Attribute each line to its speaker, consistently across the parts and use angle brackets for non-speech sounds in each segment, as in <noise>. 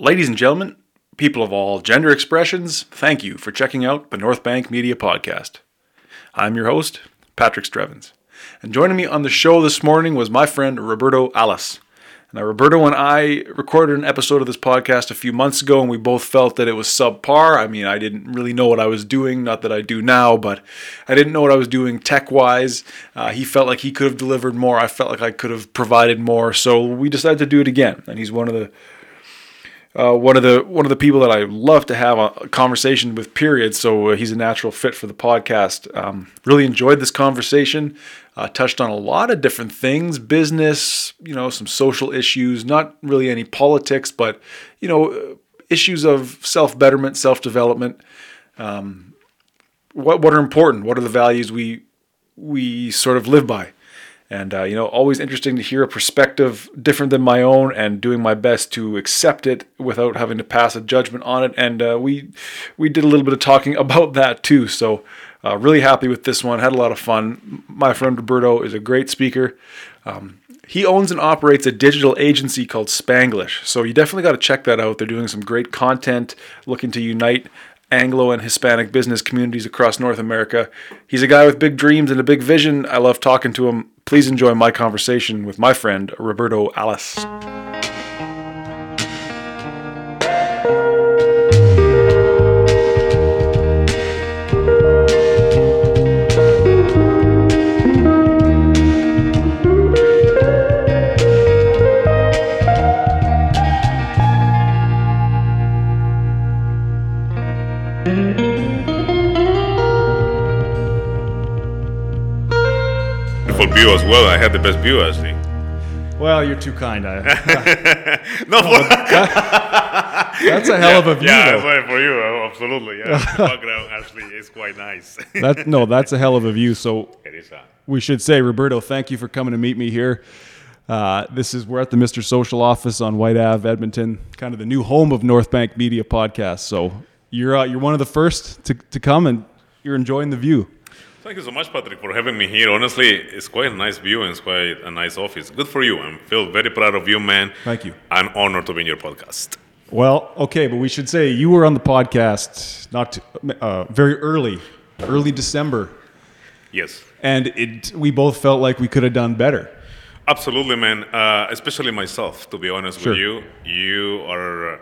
Speaker 1: Ladies and gentlemen, people of all gender expressions, thank you for checking out the North Bank Media Podcast. I'm your host, Patrick Strevens. And joining me on the show this morning was my friend Roberto Alas. Now, Roberto and I recorded an episode of this podcast a few months ago, and we both felt that it was subpar. I mean, I didn't really know what I was doing, not that I do now, but I didn't know what I was doing tech wise. Uh, he felt like he could have delivered more. I felt like I could have provided more. So we decided to do it again. And he's one of the uh, one of the one of the people that I love to have a conversation with. Period. So uh, he's a natural fit for the podcast. Um, really enjoyed this conversation. Uh, touched on a lot of different things, business, you know, some social issues. Not really any politics, but you know, issues of self betterment, self development. Um, what what are important? What are the values we we sort of live by? And uh, you know always interesting to hear a perspective different than my own and doing my best to accept it without having to pass a judgment on it. And uh, we we did a little bit of talking <laughs> about that too. So uh, really happy with this one. Had a lot of fun. My friend roberto is a great speaker. Um, he owns and operates a digital agency called spanglish. So you definitely got to check that out. They're doing some great content looking to unite Anglo and Hispanic business communities across North America. He's a guy with big dreams and a big vision. I love talking to him. Please enjoy my conversation with my friend Roberto Alas.
Speaker 2: View as well. I had the best view, actually.
Speaker 1: Well, you're too kind. I, <laughs>
Speaker 2: no,
Speaker 1: that, <laughs> that's a hell
Speaker 2: yeah,
Speaker 1: of a view.
Speaker 2: Yeah,
Speaker 1: though.
Speaker 2: for you, absolutely. Yeah, <laughs> the background actually is quite nice.
Speaker 1: that no, that's a hell of a view. So
Speaker 2: it is. A,
Speaker 1: we should say, Roberto, thank you for coming to meet me here. Uh, this is we're at the Mr. Social office on White Ave, Edmonton, kind of the new home of North Bank Media Podcast. So you're uh, you're one of the first to, to come, and you're enjoying the view.
Speaker 2: Thank you so much, Patrick, for having me here. Honestly, it's quite a nice view and it's quite a nice office. Good for you. I feel very proud of you, man.
Speaker 1: Thank you.
Speaker 2: I'm honored to be in your podcast.
Speaker 1: Well, okay, but we should say you were on the podcast not too, uh, very early, early December.
Speaker 2: Yes.
Speaker 1: And it, we both felt like we could have done better.
Speaker 2: Absolutely, man. Uh, especially myself, to be honest
Speaker 1: sure.
Speaker 2: with you. You are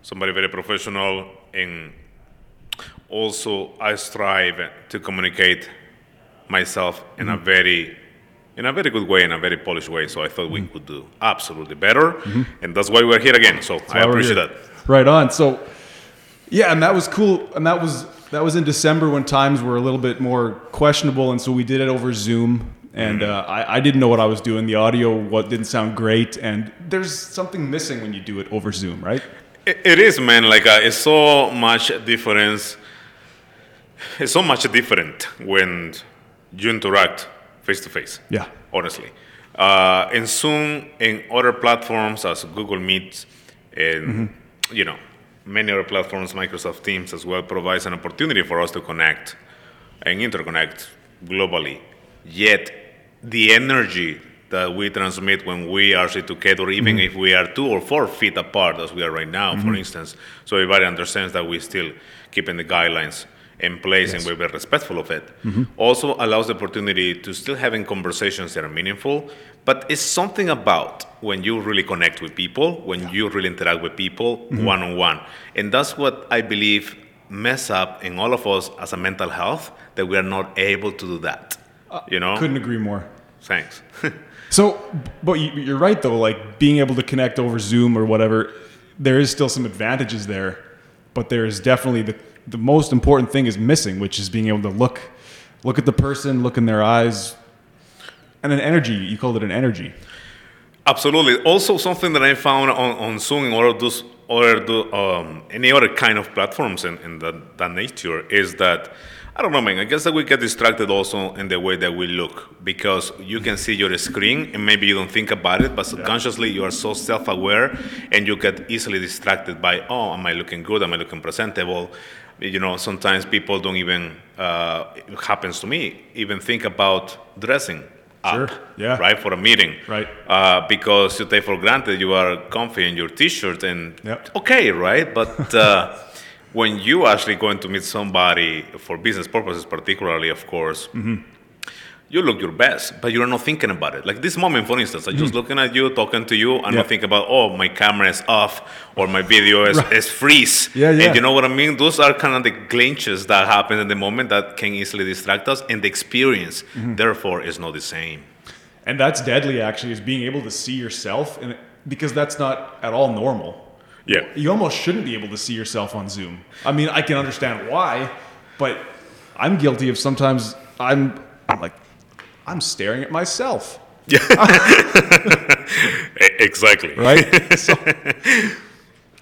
Speaker 2: somebody very professional in also I strive to communicate myself in mm-hmm. a very in a very good way, in a very polished way. So I thought we mm-hmm. could do absolutely better, mm-hmm. and that's why we're here again. So that's I appreciate that.
Speaker 1: Right on. So yeah, and that was cool, and that was that was in December when times were a little bit more questionable, and so we did it over Zoom. And mm-hmm. uh, I, I didn't know what I was doing. The audio what didn't sound great, and there's something missing when you do it over Zoom, right?
Speaker 2: It, is, man. Like uh, it's so much difference it's so much different when you interact face to face.
Speaker 1: Yeah.
Speaker 2: Honestly. Uh, in Zoom, in other platforms as Google Meet, and mm-hmm. you know, many other platforms, Microsoft Teams as well, provides an opportunity for us to connect and interconnect globally. Yet, the energy that we transmit when we are sit together, even mm-hmm. if we are two or four feet apart, as we are right now, mm-hmm. for instance, so everybody understands that we still keeping the guidelines in place yes. and we're very respectful of it. Mm-hmm. Also allows the opportunity to still having conversations that are meaningful, but it's something about when you really connect with people, when yeah. you really interact with people one on one. And that's what I believe mess up in all of us as a mental health that we are not able to do that. Uh, you know?
Speaker 1: Couldn't agree more.
Speaker 2: Thanks. <laughs>
Speaker 1: so, but you're right though, like being able to connect over Zoom or whatever, there is still some advantages there, but there is definitely the the most important thing is missing, which is being able to look look at the person, look in their eyes, and an energy. You called it an energy.
Speaker 2: Absolutely. Also, something that I found on, on Zoom or those or um, any other kind of platforms in, in that, that nature is that I don't know, man. I guess that we get distracted also in the way that we look because you can see your screen and maybe you don't think about it, but subconsciously you are so self-aware and you get easily distracted by, oh, am I looking good? Am I looking presentable? you know sometimes people don't even uh, it happens to me even think about dressing up,
Speaker 1: Sure, yeah.
Speaker 2: right, for a meeting,
Speaker 1: Right.
Speaker 2: Uh, because you take for granted you are comfy in your t-shirt and
Speaker 1: Yep.
Speaker 2: okay, right? But uh, <laughs> when you actually going to meet somebody for business purposes, particularly, of course,
Speaker 1: Mm-hmm.
Speaker 2: you look your best, but you're not thinking about it. Like this moment, for instance, I'm just looking at you, talking to you, and
Speaker 1: Yeah.
Speaker 2: not thinking about, oh, my camera is off or my video is, is freeze.
Speaker 1: Yeah, yeah.
Speaker 2: And you know what I mean? Those are kind of the glitches that happen in the moment that can easily distract us, and the experience,
Speaker 1: Mm-hmm.
Speaker 2: therefore, is not the same.
Speaker 1: And that's deadly, actually, is being able to see yourself, and because that's not at all normal.
Speaker 2: Yeah.
Speaker 1: You almost shouldn't be able to see yourself on Zoom. I mean, I can understand why, but I'm guilty of sometimes I'm, I'm like, I'm staring at myself, Yeah. <laughs>
Speaker 2: Exactly.
Speaker 1: right? so,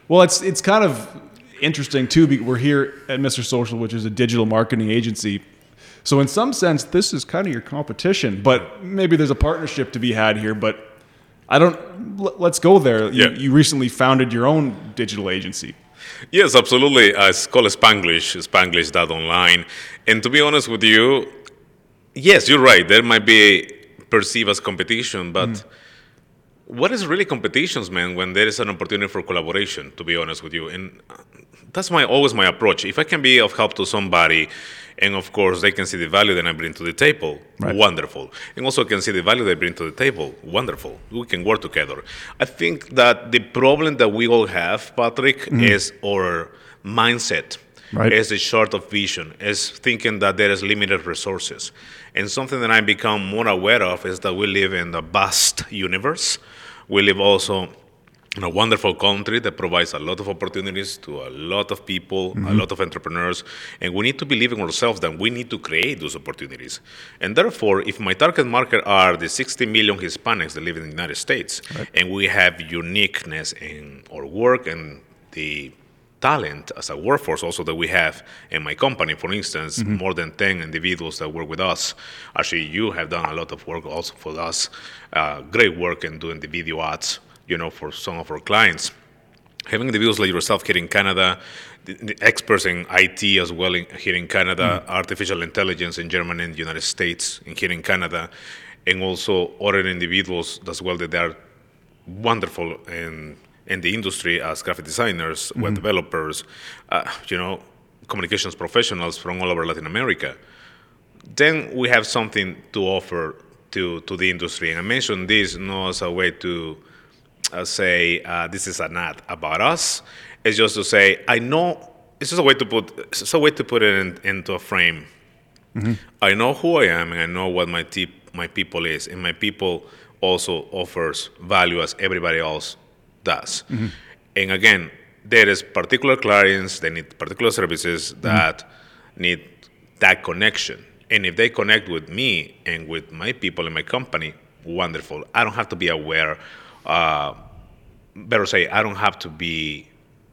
Speaker 1: well, it's it's kind of interesting too. Because we're here at Mr. Social, which is a digital marketing agency. So in some sense, this is kind of your competition, but maybe there's a partnership to be had here. But I don't. l- Let's go there. You,
Speaker 2: Yeah.
Speaker 1: you recently founded your own digital agency.
Speaker 2: Yes, absolutely. Uh, it's called Spanglish, Spanglish.online. And to be honest with you, yes, you're right. There might be perceived as competition, but what is really competitions, man, when there is an opportunity for collaboration, to be honest with you? And uh, that's my always my approach. If I can be of help to somebody, and of course they can see the value that I bring to the table,
Speaker 1: Right.
Speaker 2: wonderful. And also can see the value they bring to the table, wonderful. We can work together. I think that the problem that we all have, Patrick, mm-hmm. is our mindset.
Speaker 1: Right.
Speaker 2: Is a short of vision, is thinking that there is limited resources. And something that I become more aware of is that we live in a vast universe. We live also in a wonderful country that provides a lot of opportunities to a lot of people, a lot of entrepreneurs, and we need to believe in ourselves that we need to create those opportunities. And therefore, if my target market are the 60 million Hispanics that live in the United States, and we have uniqueness in our work and the talent as a workforce also that we have in my company for instance more than 10 individuals that work with us. Actually you have done a lot of work also for us. Uh, great work in doing the video ads you know for some of our clients. Having individuals like yourself here in Canada, the, the experts in IT as well in, here in Canada, artificial intelligence in Germany and the United States, and here in Canada, and also other individuals as well that they are wonderful in in the industry as graphic designers, web developers, uh, you know, communications professionals from all over Latin America. Then we have something to offer to to the industry, and I mentioned this not as a way to uh, say uh, this is an ad about us. It's just to say I know. It's just a way to put. It's just a way to put it in, into a frame. I know who I am, and I know what my te- my people is, and my people also offers value as everybody else does. And again, there is particular clients that need particular services that need that connection. And if they connect with me and with my people in my company, wonderful. I don't have to be aware. Uh, better say, I don't have to be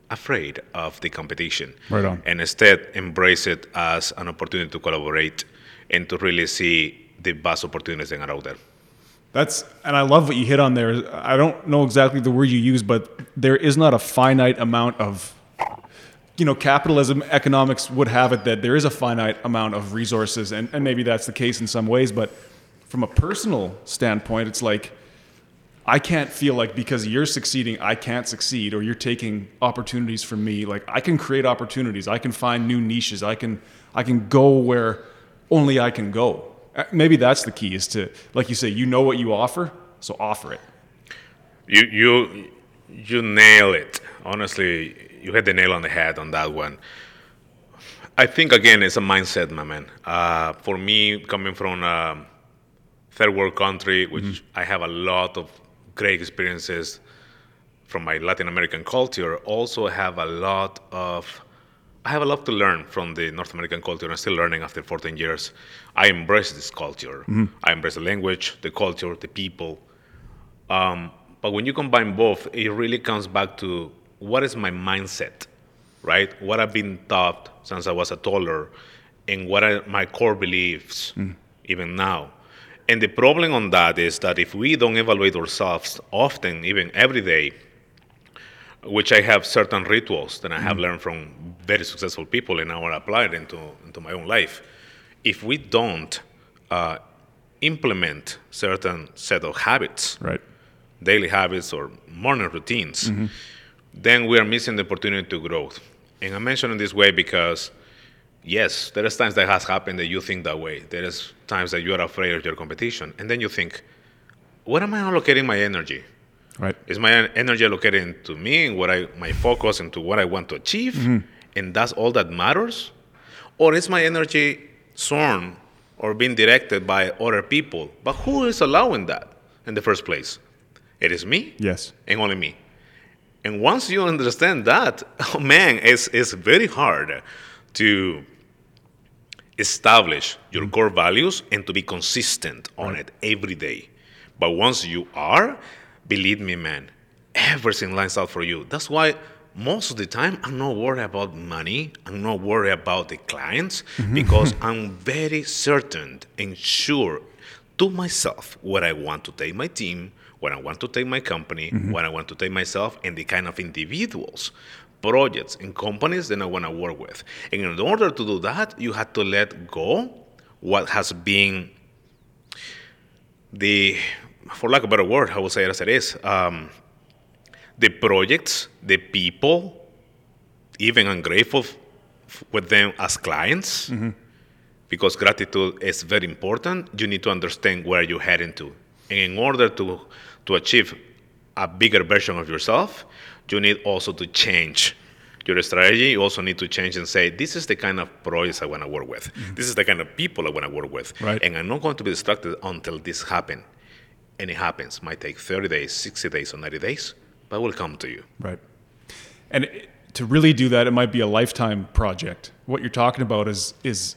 Speaker 2: afraid of the competition.
Speaker 1: Right on.
Speaker 2: And instead, embrace it as an opportunity to collaborate and to really see the vast opportunities that are out there.
Speaker 1: That's and I love what you hit on there. I don't know exactly the word you use, but there is not a finite amount of you know, capitalism, economics would have it that there is a finite amount of resources, and, and maybe that's the case in some ways, but from a personal standpoint, it's like I can't feel like because you're succeeding, I can't succeed, or you're taking opportunities from me. Like I can create opportunities, I can find new niches, I can I can go where only I can go. Uh, Maybe that's the key is to, like you say, you know what you offer, so offer it.
Speaker 2: You you you nail it. Honestly, you hit the nail on the head on that one. I think again, it's a mindset, my man. Uh, for me, coming from a third world country, which I have a lot of great experiences from my Latin American culture, also have a lot of I have a lot to learn from the North American culture. I'm still learning after 14 years. I embrace this culture. I embrace the language, the culture, the people. Um, but when you combine both, it really comes back to what is my mindset, right? What I've been taught since I was a toddler, and what are my core beliefs, even now. And the problem on that is that if we don't evaluate ourselves often, even every day, which I have certain rituals that I have learned from very successful people and now I apply it into, into my own life. If we don't uh, implement certain set of habits,
Speaker 1: Right.
Speaker 2: daily habits or morning routines, then we are missing the opportunity to grow. And I mention it this way because, yes, there is times that has happened that you think that way. There is times that you are afraid of your competition, and then you think, where am I allocating my energy?
Speaker 1: Right.
Speaker 2: Is my energy allocated into me and what I my focus into what I want to achieve, mm-hmm. and that's all that matters, or is my energy sworn or being directed by other people? But who is allowing that in the first place? It is me
Speaker 1: Yes.
Speaker 2: and only me. And once you understand that, <laughs> oh man, it's, it's very hard to establish your mm. core values and to be consistent on it every day. But once you are, believe me, man, everything lines out for you. That's why most of the time I'm not worried about money. I'm not worried about the clients mm-hmm. because <laughs> I'm very certain and sure to myself where I want to take my team, where I want to take my company, mm-hmm. where I want to take myself, and the kind of individuals, projects, and companies that I want to work with. And in order to do that, you have to let go what has been the, for lack of a better word, I will say it as it is, um, the projects, the people, even I'm grateful f- with them as clients because gratitude is very important. You need to understand where you're heading to. And in order to, to achieve a bigger version of yourself, you need also to change your strategy. You also need to change and say, this is the kind of projects I want to work with. This is the kind of people I want to work with.
Speaker 1: Right.
Speaker 2: And I'm not going to be distracted until this happens. And it happens. Might take 30 days, 60 days, or 90 days, but it will come to you.
Speaker 1: Right. And to really do that, it might be a lifetime project. What you're talking about is is,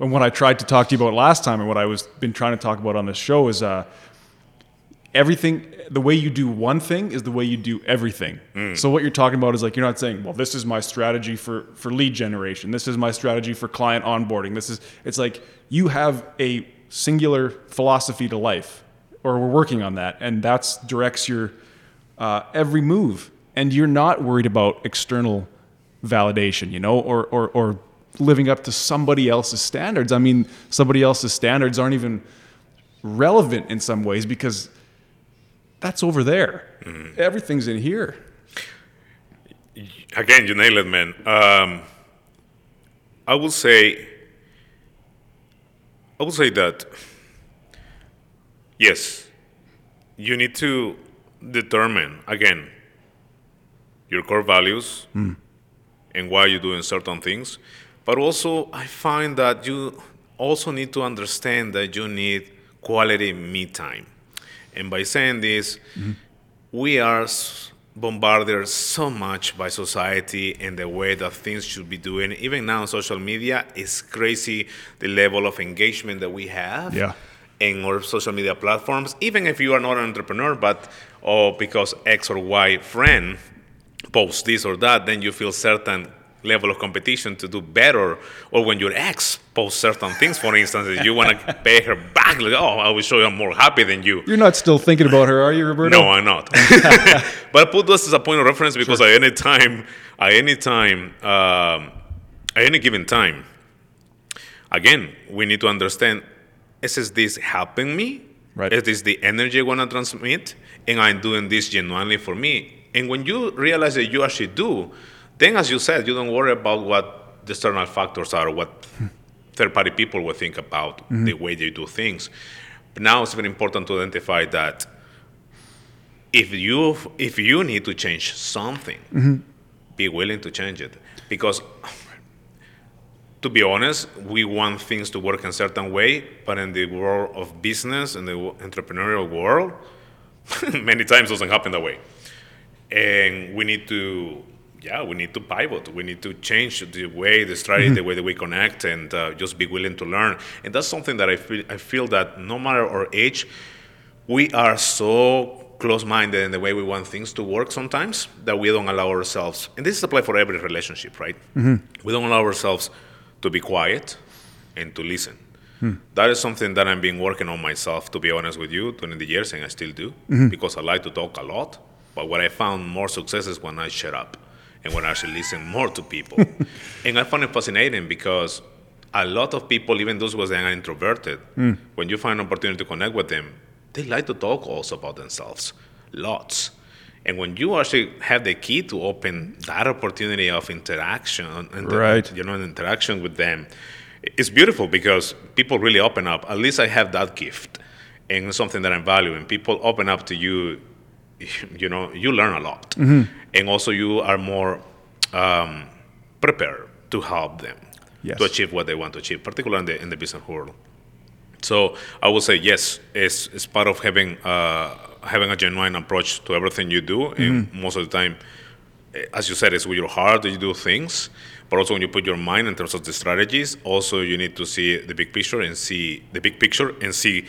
Speaker 1: and what I tried to talk to you about last time, and what I was been trying to talk about on this show is uh, everything. The way you do one thing is the way you do everything. So what you're talking about is like you're not saying, well, this is my strategy for for lead generation. This is my strategy for client onboarding. This is. It's like you have a singular philosophy to life, or we're working on that, and that's directs your uh, every move, and you're not worried about external validation, you know, or or or living up to somebody else's standards. I mean, somebody else's standards aren't even relevant in some ways because that's over there. Everything's in here.
Speaker 2: Again, you nailed it, man. Um, I will say, I will say that, yes, you need to determine again your core values and why you're doing certain things. But also, I find that you also need to understand that you need quality me time. And by saying this, we are bombarded so much by society and the way that things should be doing. Even now on social media, it's crazy the level of engagement that we have
Speaker 1: Yeah.
Speaker 2: in our social media platforms. Even if you are not an entrepreneur, but oh, because X or Y friend posts this or that, then you feel certain level of competition to do better. Or when your ex posts certain things, for instance, you want to <laughs> pay her back, like, oh, I will show you I'm more happy than you.
Speaker 1: You're not still thinking about her, are you, Roberto?
Speaker 2: No, I'm not. <laughs> <laughs> but I put this as a point of reference because at any time, at any time, um, at any given time, again, we need to understand: is this helping me?
Speaker 1: Right.
Speaker 2: Is this the energy I want to transmit? And I'm doing this genuinely for me. And when you realize that you actually do, then, as you said, you don't worry about what the external factors are, what third-party people will think about mm-hmm. the way they do things. But now it's very important to identify that if you if you need to change something, mm-hmm. be willing to change it. Because to be honest, we want things to work in a certain way, but in the world of business and the entrepreneurial world, <laughs> many times doesn't happen that way. And we need to, yeah, we need to pivot. We need to change the way, the strategy, the mm-hmm. way that we connect, and uh, just be willing to learn. And that's something that I feel. I feel that no matter our age, we are so close-minded in the way we want things to work sometimes that we don't allow ourselves and this is applied for every relationship right? Mm-hmm. We don't allow ourselves to be quiet and to listen. Hmm. That is something that i've been working on myself to be honest with you during the years and i still do mm-hmm. because i like to talk a lot. But what i found more success is when i shut up and when i actually listen more to people <laughs> and i find it fascinating because a lot of people, even those who are introverted,
Speaker 1: Hmm.
Speaker 2: when you find an opportunity to connect with them, they like to talk also about themselves, lots. And when you actually have the key to open that opportunity of interaction, and
Speaker 1: Right.
Speaker 2: you know, an interaction with them, it's beautiful because people really open up. At least I have that gift, and something that I value. And people open up to you, <laughs> you know, you learn a lot,
Speaker 1: Mm-hmm.
Speaker 2: and also you are more um, prepared to help them
Speaker 1: Yes.
Speaker 2: to achieve what they want to achieve, particularly in the in the business world. So I would say yes, it's, it's part of having uh, having a genuine approach to everything you do, and most of the time, as you said, it's with your heart that you do things. But also when you put your mind in terms of the strategies, also you need to see the big picture and see the big picture and see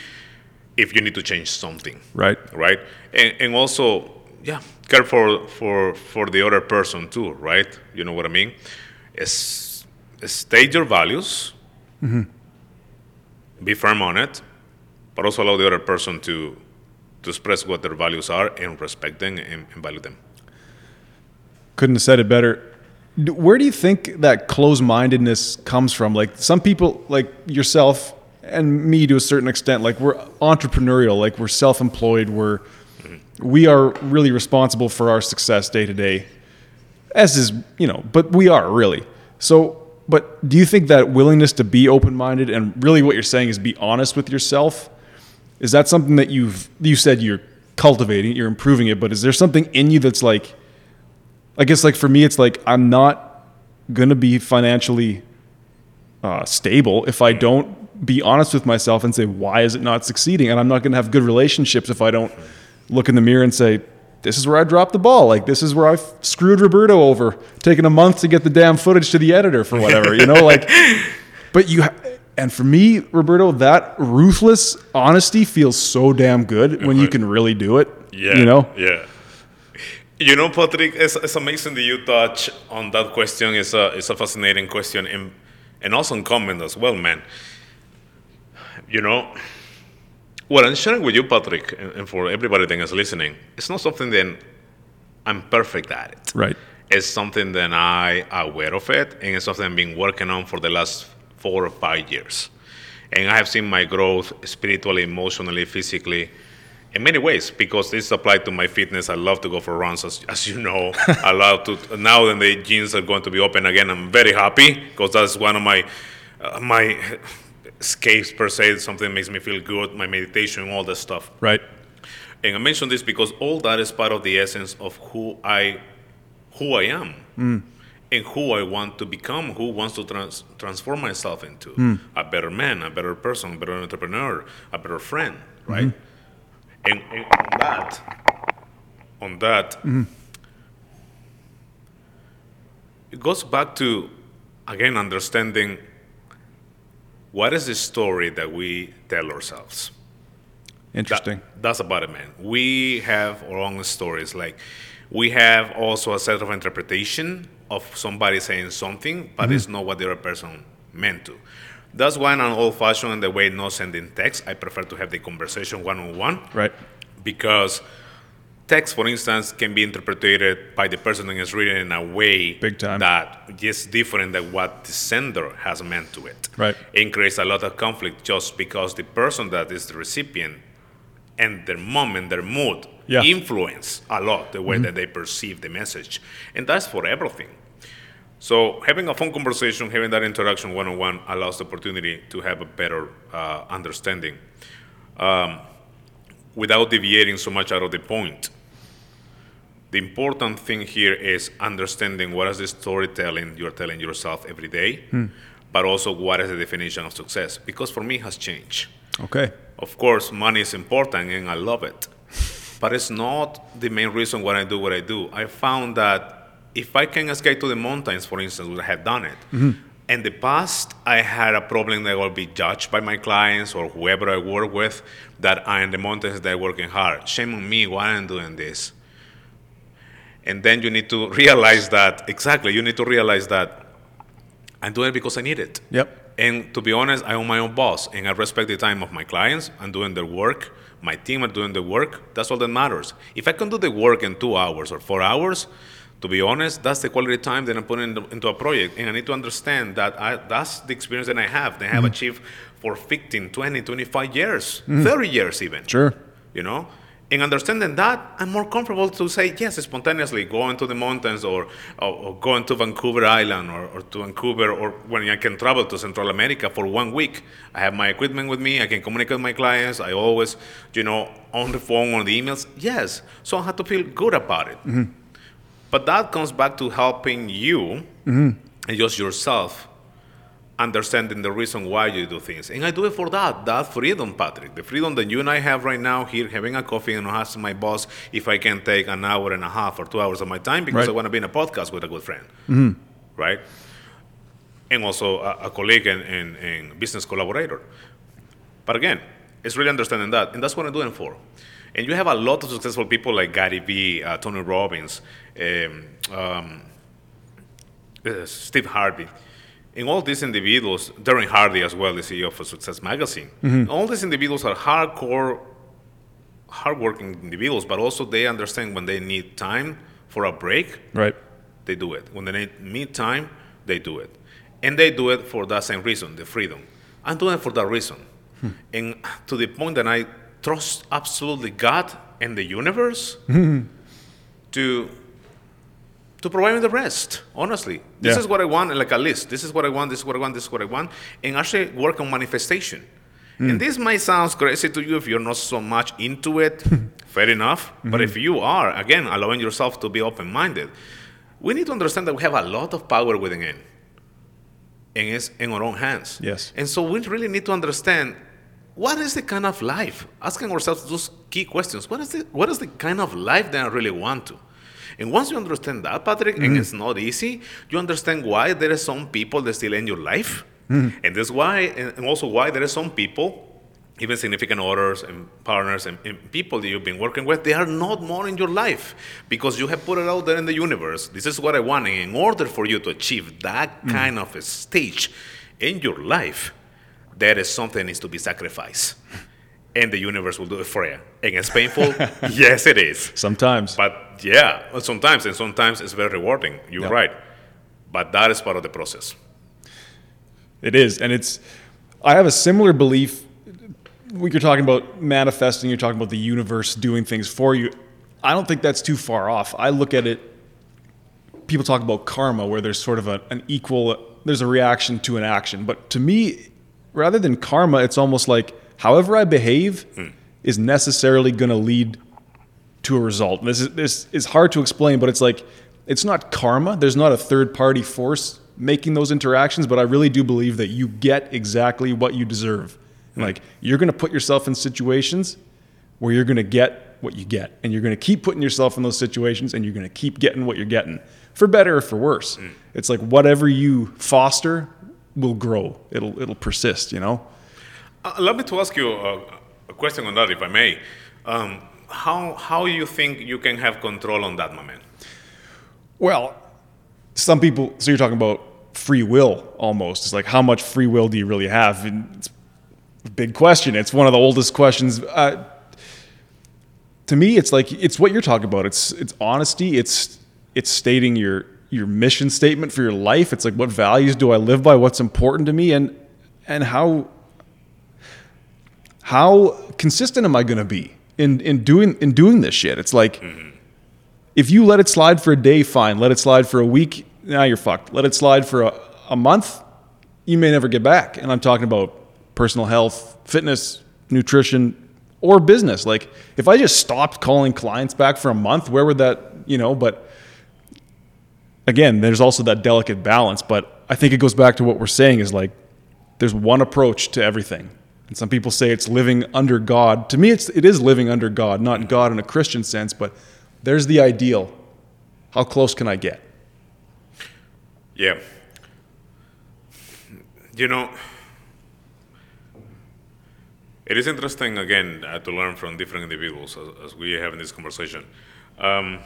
Speaker 2: if you need to change something
Speaker 1: Right.
Speaker 2: right? And, and also, yeah, care for, for for the other person too, right? You know what I mean? Is state your values, mm-hmm. be firm on it, but also allow the other person to to express what their values are and respect them and, and value them.
Speaker 1: Couldn't have said it better. Where do you think that closed-mindedness comes from? Like some people, like yourself and me to a certain extent, like we're entrepreneurial, like we're self-employed, we're we are really responsible for our success day to day. As is, you know, but we are really. So, but do you think that willingness to be open-minded and really what you're saying is be honest with yourself? Is that something that you've you said you're cultivating, you're improving it, but is there something in you that's like I guess like for me, it's like I'm not gonna be financially uh, stable if I don't be honest with myself and say why is it not succeeding, and I'm not gonna have good relationships if I don't look in the mirror and say this is where I dropped the ball, like this is where I screwed Roberto over, taking a month to get the damn footage to the editor for whatever, you know, like. <laughs> But you, ha- and for me, Roberto, that ruthless honesty feels so damn good when you uh-huh. can really do it. Yeah. you know.
Speaker 2: yeah. You know, Patrick, it's, it's amazing that you touch on that question. It's a, it's a fascinating question and, and also in comment as well, man. You know, what I'm sharing with you, Patrick, and, and for everybody that is listening, it's not something that I'm perfect at it.
Speaker 1: Right.
Speaker 2: It's something that I aware of it, and it's something I've been working on for the last four or five years. And I have seen my growth spiritually, emotionally, physically, in many ways. Because this applied to my fitness, I love to go for runs, as, as you know. <laughs> I love to now that the gyms are going to be open again. I'm very happy because that's one of my uh, my escapes per se. Something makes me feel good. My meditation, all that stuff.
Speaker 1: Right.
Speaker 2: And I mention this because all that is part of the essence of who I, who I am, mm. and who I want to become. Who wants to trans- transform myself into mm. a better man, a better person, a better entrepreneur, a better friend, right? Mm-hmm. And, and on that, on that, mm-hmm. it goes back to again understanding what is the story that we tell ourselves. That-
Speaker 1: Interesting.
Speaker 2: that's about it, man. We have our own stories. Like, we have also a set of interpretation of somebody saying something, but mm-hmm. it's not what the other person meant to. That's why, an old fashioned in the way not sending text, I prefer to have the conversation one on one
Speaker 1: Right.
Speaker 2: because text, for instance, can be interpreted by the person that is reading in a way that is different than what the sender has meant to it.
Speaker 1: Right.
Speaker 2: It creates a lot of conflict just because the person that is the recipient and their moment, their mood,
Speaker 1: Yeah.
Speaker 2: influence a lot the way that they perceive the message. And that's for everything. So having a phone conversation, having that interaction one-on-one allows the opportunity to have a better uh, understanding um, without deviating so much out of the point. The important thing here is understanding what is the storytelling you're telling yourself every day, hmm. but also what is the definition of success. Because for me, it has changed.
Speaker 1: Okay.
Speaker 2: Of course, money is important and I love it. But it's not the main reason why I do what I do. I found that if I can escape to the mountains, for instance, would have done it. Mm-hmm. In the past, I had a problem that I will be judged by my clients or whoever I work with that I'm in the mountains, they're working hard. Shame on me, why I'm doing this. And then you need to realize that, exactly, you need to realize that I'm doing it because I need it.
Speaker 1: Yep.
Speaker 2: And to be honest, I own my own boss, and I respect the time of my clients. I'm doing their work. My team are doing the work. That's all that matters. If I can do the work in two hours or four hours, to be honest, that's the quality time that I'm putting into, a project. And I need to understand that I, that's the experience that I have, that I have
Speaker 1: Mm-hmm.
Speaker 2: achieved for 15, 20, 25 years, 30 years even.
Speaker 1: Sure.
Speaker 2: You know? In understanding that, I'm more comfortable to say yes spontaneously, going to the mountains or, or, or going to Vancouver Island or, or to Vancouver or when I can travel to Central America for one week. I have my equipment with me, I can communicate with my clients, I always, you know, on the phone, on the emails. Yes. So I have to feel good about it. Mm-hmm. But that comes back to helping you mm-hmm. and just yourself understanding the reason why you do things. And I do it for that, that freedom, Patrick. The freedom that you and I have right now here, having a coffee and asking my boss if I can take an hour and a half or two hours of my time because
Speaker 1: Right.
Speaker 2: I want to be in a podcast with a good friend. Right? And also a, a colleague and, and, and business collaborator. But again, it's really understanding that. And that's what I'm doing for. And you have a lot of successful people like Gary Vee, uh, Tony Robbins, um, um, uh, Steve Harvey. And all these individuals, Darren Hardy as well, the CEO of Success Magazine, mm-hmm. all these individuals are hardcore, hardworking individuals, but also they understand when they need time for a break,
Speaker 1: Right.
Speaker 2: they do it. When they need me time, they do it. And they do it for that same reason, the freedom. I'm doing it for that reason. Hmm. And to the point that I trust absolutely God and the universe <laughs> to to provide me the rest, honestly. This
Speaker 1: Yeah.
Speaker 2: is what I want, like a list. This is what I want, this is what I want, this is what I want. And actually work on manifestation. And hmm. this might sound crazy to you if you're not so much into it. <laughs> Fair enough. But if hmm. you are, again, allowing yourself to be open minded, we need to understand that we have a lot of power within it. And it's in our own hands.
Speaker 1: Yes.
Speaker 2: And so we really need to understand what is the kind of life? Asking ourselves those key questions. What is the what is the kind of life that I really want to? And once you understand that, Patrick, and mm. it's not easy, you understand why there are some people that still in your life. Mm. And that's why and also why there are some people, even significant others and partners and, and people that you've been working with, they are not more in your life because you have put it out there in the universe. This is what I want. And in order for you to achieve that mm. kind of a stage in your life, there is something that needs to be sacrificed. And the universe will do it for you. And it's painful? <laughs> yes, it is.
Speaker 1: Sometimes.
Speaker 2: But yeah, sometimes, and sometimes it's very rewarding. You're
Speaker 1: Yeah.
Speaker 2: right. But that is part of the process.
Speaker 1: It is, and it's. I have a similar belief. When you're talking about manifesting, you're talking about the universe doing things for you. I don't think that's too far off. I look at it. People talk about karma, where there's sort of a, an equal. There's a reaction to an action, but to me, rather than karma, it's almost like however I behave hmm. is necessarily going to lead to a result. This is this is hard to explain, but it's like it's not karma. There's not a third party force making those interactions, but I really do believe that you get exactly what you deserve. Hmm. Like you're going to put yourself in situations where you're going to get what you get, and you're going to keep putting yourself in those situations, and you're going to keep getting what you're getting, for better or for worse. Hmm. It's like whatever you foster will grow. It'll it'll persist. You know.
Speaker 2: Uh, allow me to ask you a, a question on that, if I may. Um, how, how you think you can have control on that moment?
Speaker 1: Well, some people. So you're talking about free will almost. It's like how much free will do you really have? And it's a big question. It's one of the oldest questions. Uh, to me, it's like it's what you're talking about. It's it's honesty. It's it's stating your your mission statement for your life. It's like what values do I live by? What's important to me, and and how how consistent am I going to be in in doing in doing this shit? It's like if you let it slide for a day, fine. Let it slide for a week, now you're fucked. Let it slide for a, a month, you may never get back. And I'm talking about personal health, fitness, nutrition, or business. Like if I just stopped calling clients back for a month, where would that, you know, but again, there's also that delicate balance. But I think it goes back to what we're saying is like there's one approach to everything. And some people say it's living under God. To me, it's it is living under God, not God in a Christian sense, but there's the ideal. How close can I get?
Speaker 2: Yeah. You know, it is interesting again uh, to learn from different individuals as, as we have in this conversation. Um,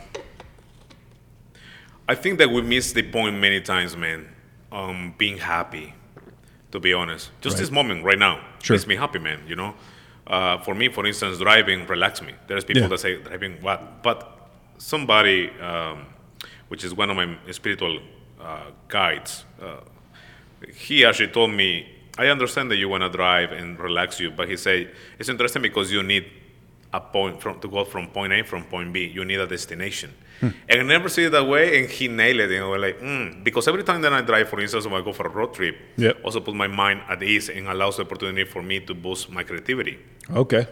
Speaker 2: I think that we miss the point many times, man, on being happy. To be honest, just
Speaker 1: Right.
Speaker 2: this moment right now
Speaker 1: Sure.
Speaker 2: makes me happy, man. You know, uh, for me, for instance, driving relax me. There's people
Speaker 1: Yeah.
Speaker 2: that say driving what, but somebody um, which is one of my spiritual uh, guides, uh, he actually told me, I understand that you want to drive and relax you, but he said, it's interesting because you need a point from, to go from point A from point B. You need a destination. And I never see it that way, and he nailed it. I was like, mm. because every time that I drive, for instance, when I go for a road trip,
Speaker 1: yep.
Speaker 2: also put my mind at ease and allows the opportunity for me to boost my creativity.
Speaker 1: Okay.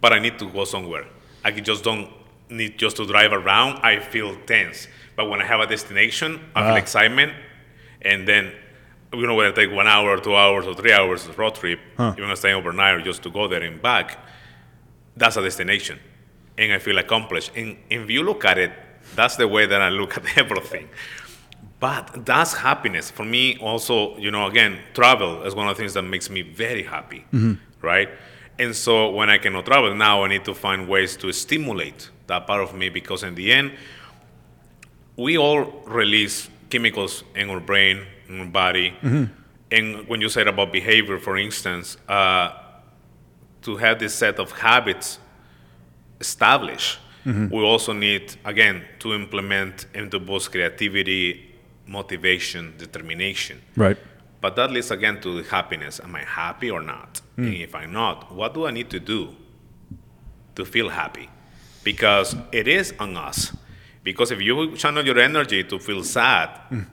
Speaker 2: But I need to go somewhere. I just don't need just to drive around. I feel tense. But when I have a destination, I feel ah. excitement, and then you know, when I take one hour, two hours, or three hours of road trip, huh. even staying overnight or just to go there and back, that's a destination. And I feel accomplished. And if you look at it, that's the way that I look at <laughs> everything. But that's happiness. For me, also, you know, again, travel is one of the things that makes me very happy, mm-hmm. right? And so when I cannot travel now, I need to find ways to stimulate that part of me because in the end, we all release chemicals in our brain body. Mm-hmm. And when you said about behavior, for instance, uh, to have this set of habits established, mm-hmm. we also need, again, to implement into both creativity, motivation, determination.
Speaker 1: Right.
Speaker 2: But that leads again to the happiness. Am I happy or not? Mm. And if I'm not, what do I need to do to feel happy? Because it is on us. Because if you channel your energy to feel sad, mm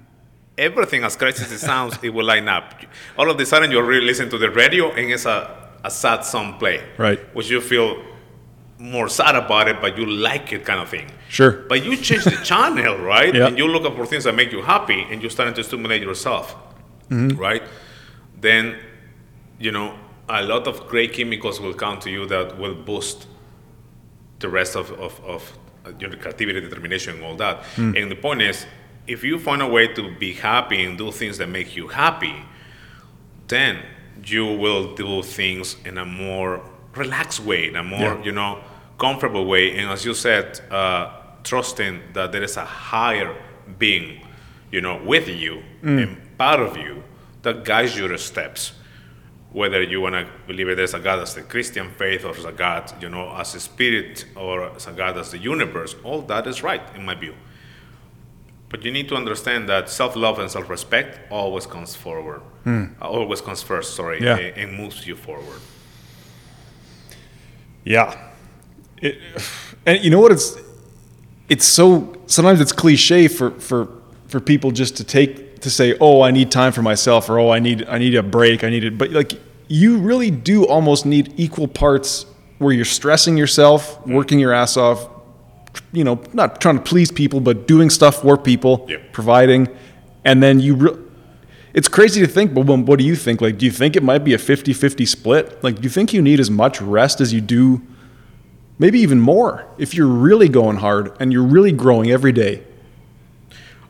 Speaker 2: everything as crazy as it sounds, it will line up. All of a sudden, you're really listening to the radio and it's a, a sad song play.
Speaker 1: Right.
Speaker 2: Which you feel more sad about it, but you like it kind of thing.
Speaker 1: Sure.
Speaker 2: But you change the channel, <laughs> right?
Speaker 1: Yep.
Speaker 2: And you look up for things that make you happy and you're starting to stimulate yourself, mm-hmm. right? Then, you know, a lot of great chemicals will come to you that will boost the rest of, of, of your creativity, determination, and all that. Mm. And the point is, if you find a way to be happy and do things that make you happy, then you will do things in a more relaxed way, in a more, yeah. you know, comfortable way. And as you said, uh, trusting that there is a higher being, you know, with you mm. and part of you that guides your steps. Whether you want to believe it as a God as the Christian faith or as a God, you know, as a spirit or as a God as the universe, all that is right in my view. But you need to understand that self-love and self-respect always comes forward, mm. always comes first. Sorry,
Speaker 1: yeah.
Speaker 2: and, and, moves you forward.
Speaker 1: Yeah, it, and you know what? It's it's so sometimes it's cliche for for for people just to take to say, "Oh, I need time for myself," or "Oh, I need I need a break," I need it. But like you really do almost need equal parts where you're stressing yourself, hmm. working your ass off, you know, not trying to please people, but doing stuff for people,
Speaker 2: yeah.
Speaker 1: providing, and then you. Re- it's crazy to think, but what do you think? Like, do you think it might be a 50-50 split? Like, do you think you need as much rest as you do, maybe even more, if you're really going hard and you're really growing every day?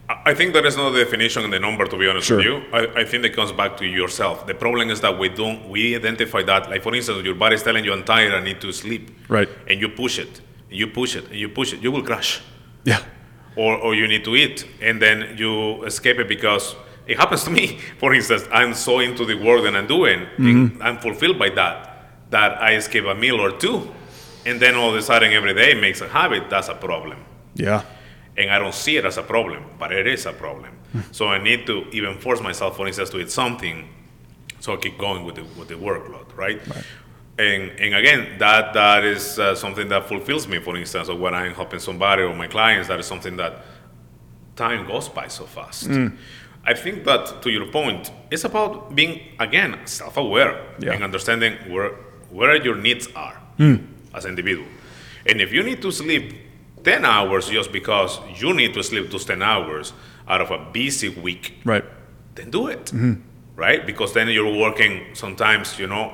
Speaker 2: I think there is no definition in the number, to be honest
Speaker 1: sure.
Speaker 2: with you. I, I, think it comes back to yourself. The problem is that we don't, we identify that. Like, for instance, your body is telling you, I'm tired, I need to sleep.
Speaker 1: Right.
Speaker 2: And you push it you push it and you push it, you will crash.
Speaker 1: Yeah.
Speaker 2: Or, or you need to eat and then you escape it because it happens to me. For instance, I'm so into the work that I'm doing, mm-hmm. I'm fulfilled by that, that I escape a meal or two. And then all of a sudden, every day makes a habit. That's a problem.
Speaker 1: Yeah.
Speaker 2: And I don't see it as a problem, but it is a problem. Hmm. so I need to even force myself, for instance, to eat something so I keep going with the, with the workload, right? right and and again that that is uh, something that fulfills me for instance or when i'm helping somebody or my clients that is something that time goes by so fast mm. I think that to your point it's about being again self-aware
Speaker 1: yeah.
Speaker 2: and understanding where where your needs are
Speaker 1: mm.
Speaker 2: as an individual and if you need to sleep 10 hours just because you need to sleep those 10 hours out of a busy week
Speaker 1: right
Speaker 2: then do it
Speaker 1: mm-hmm.
Speaker 2: right because then you're working sometimes you know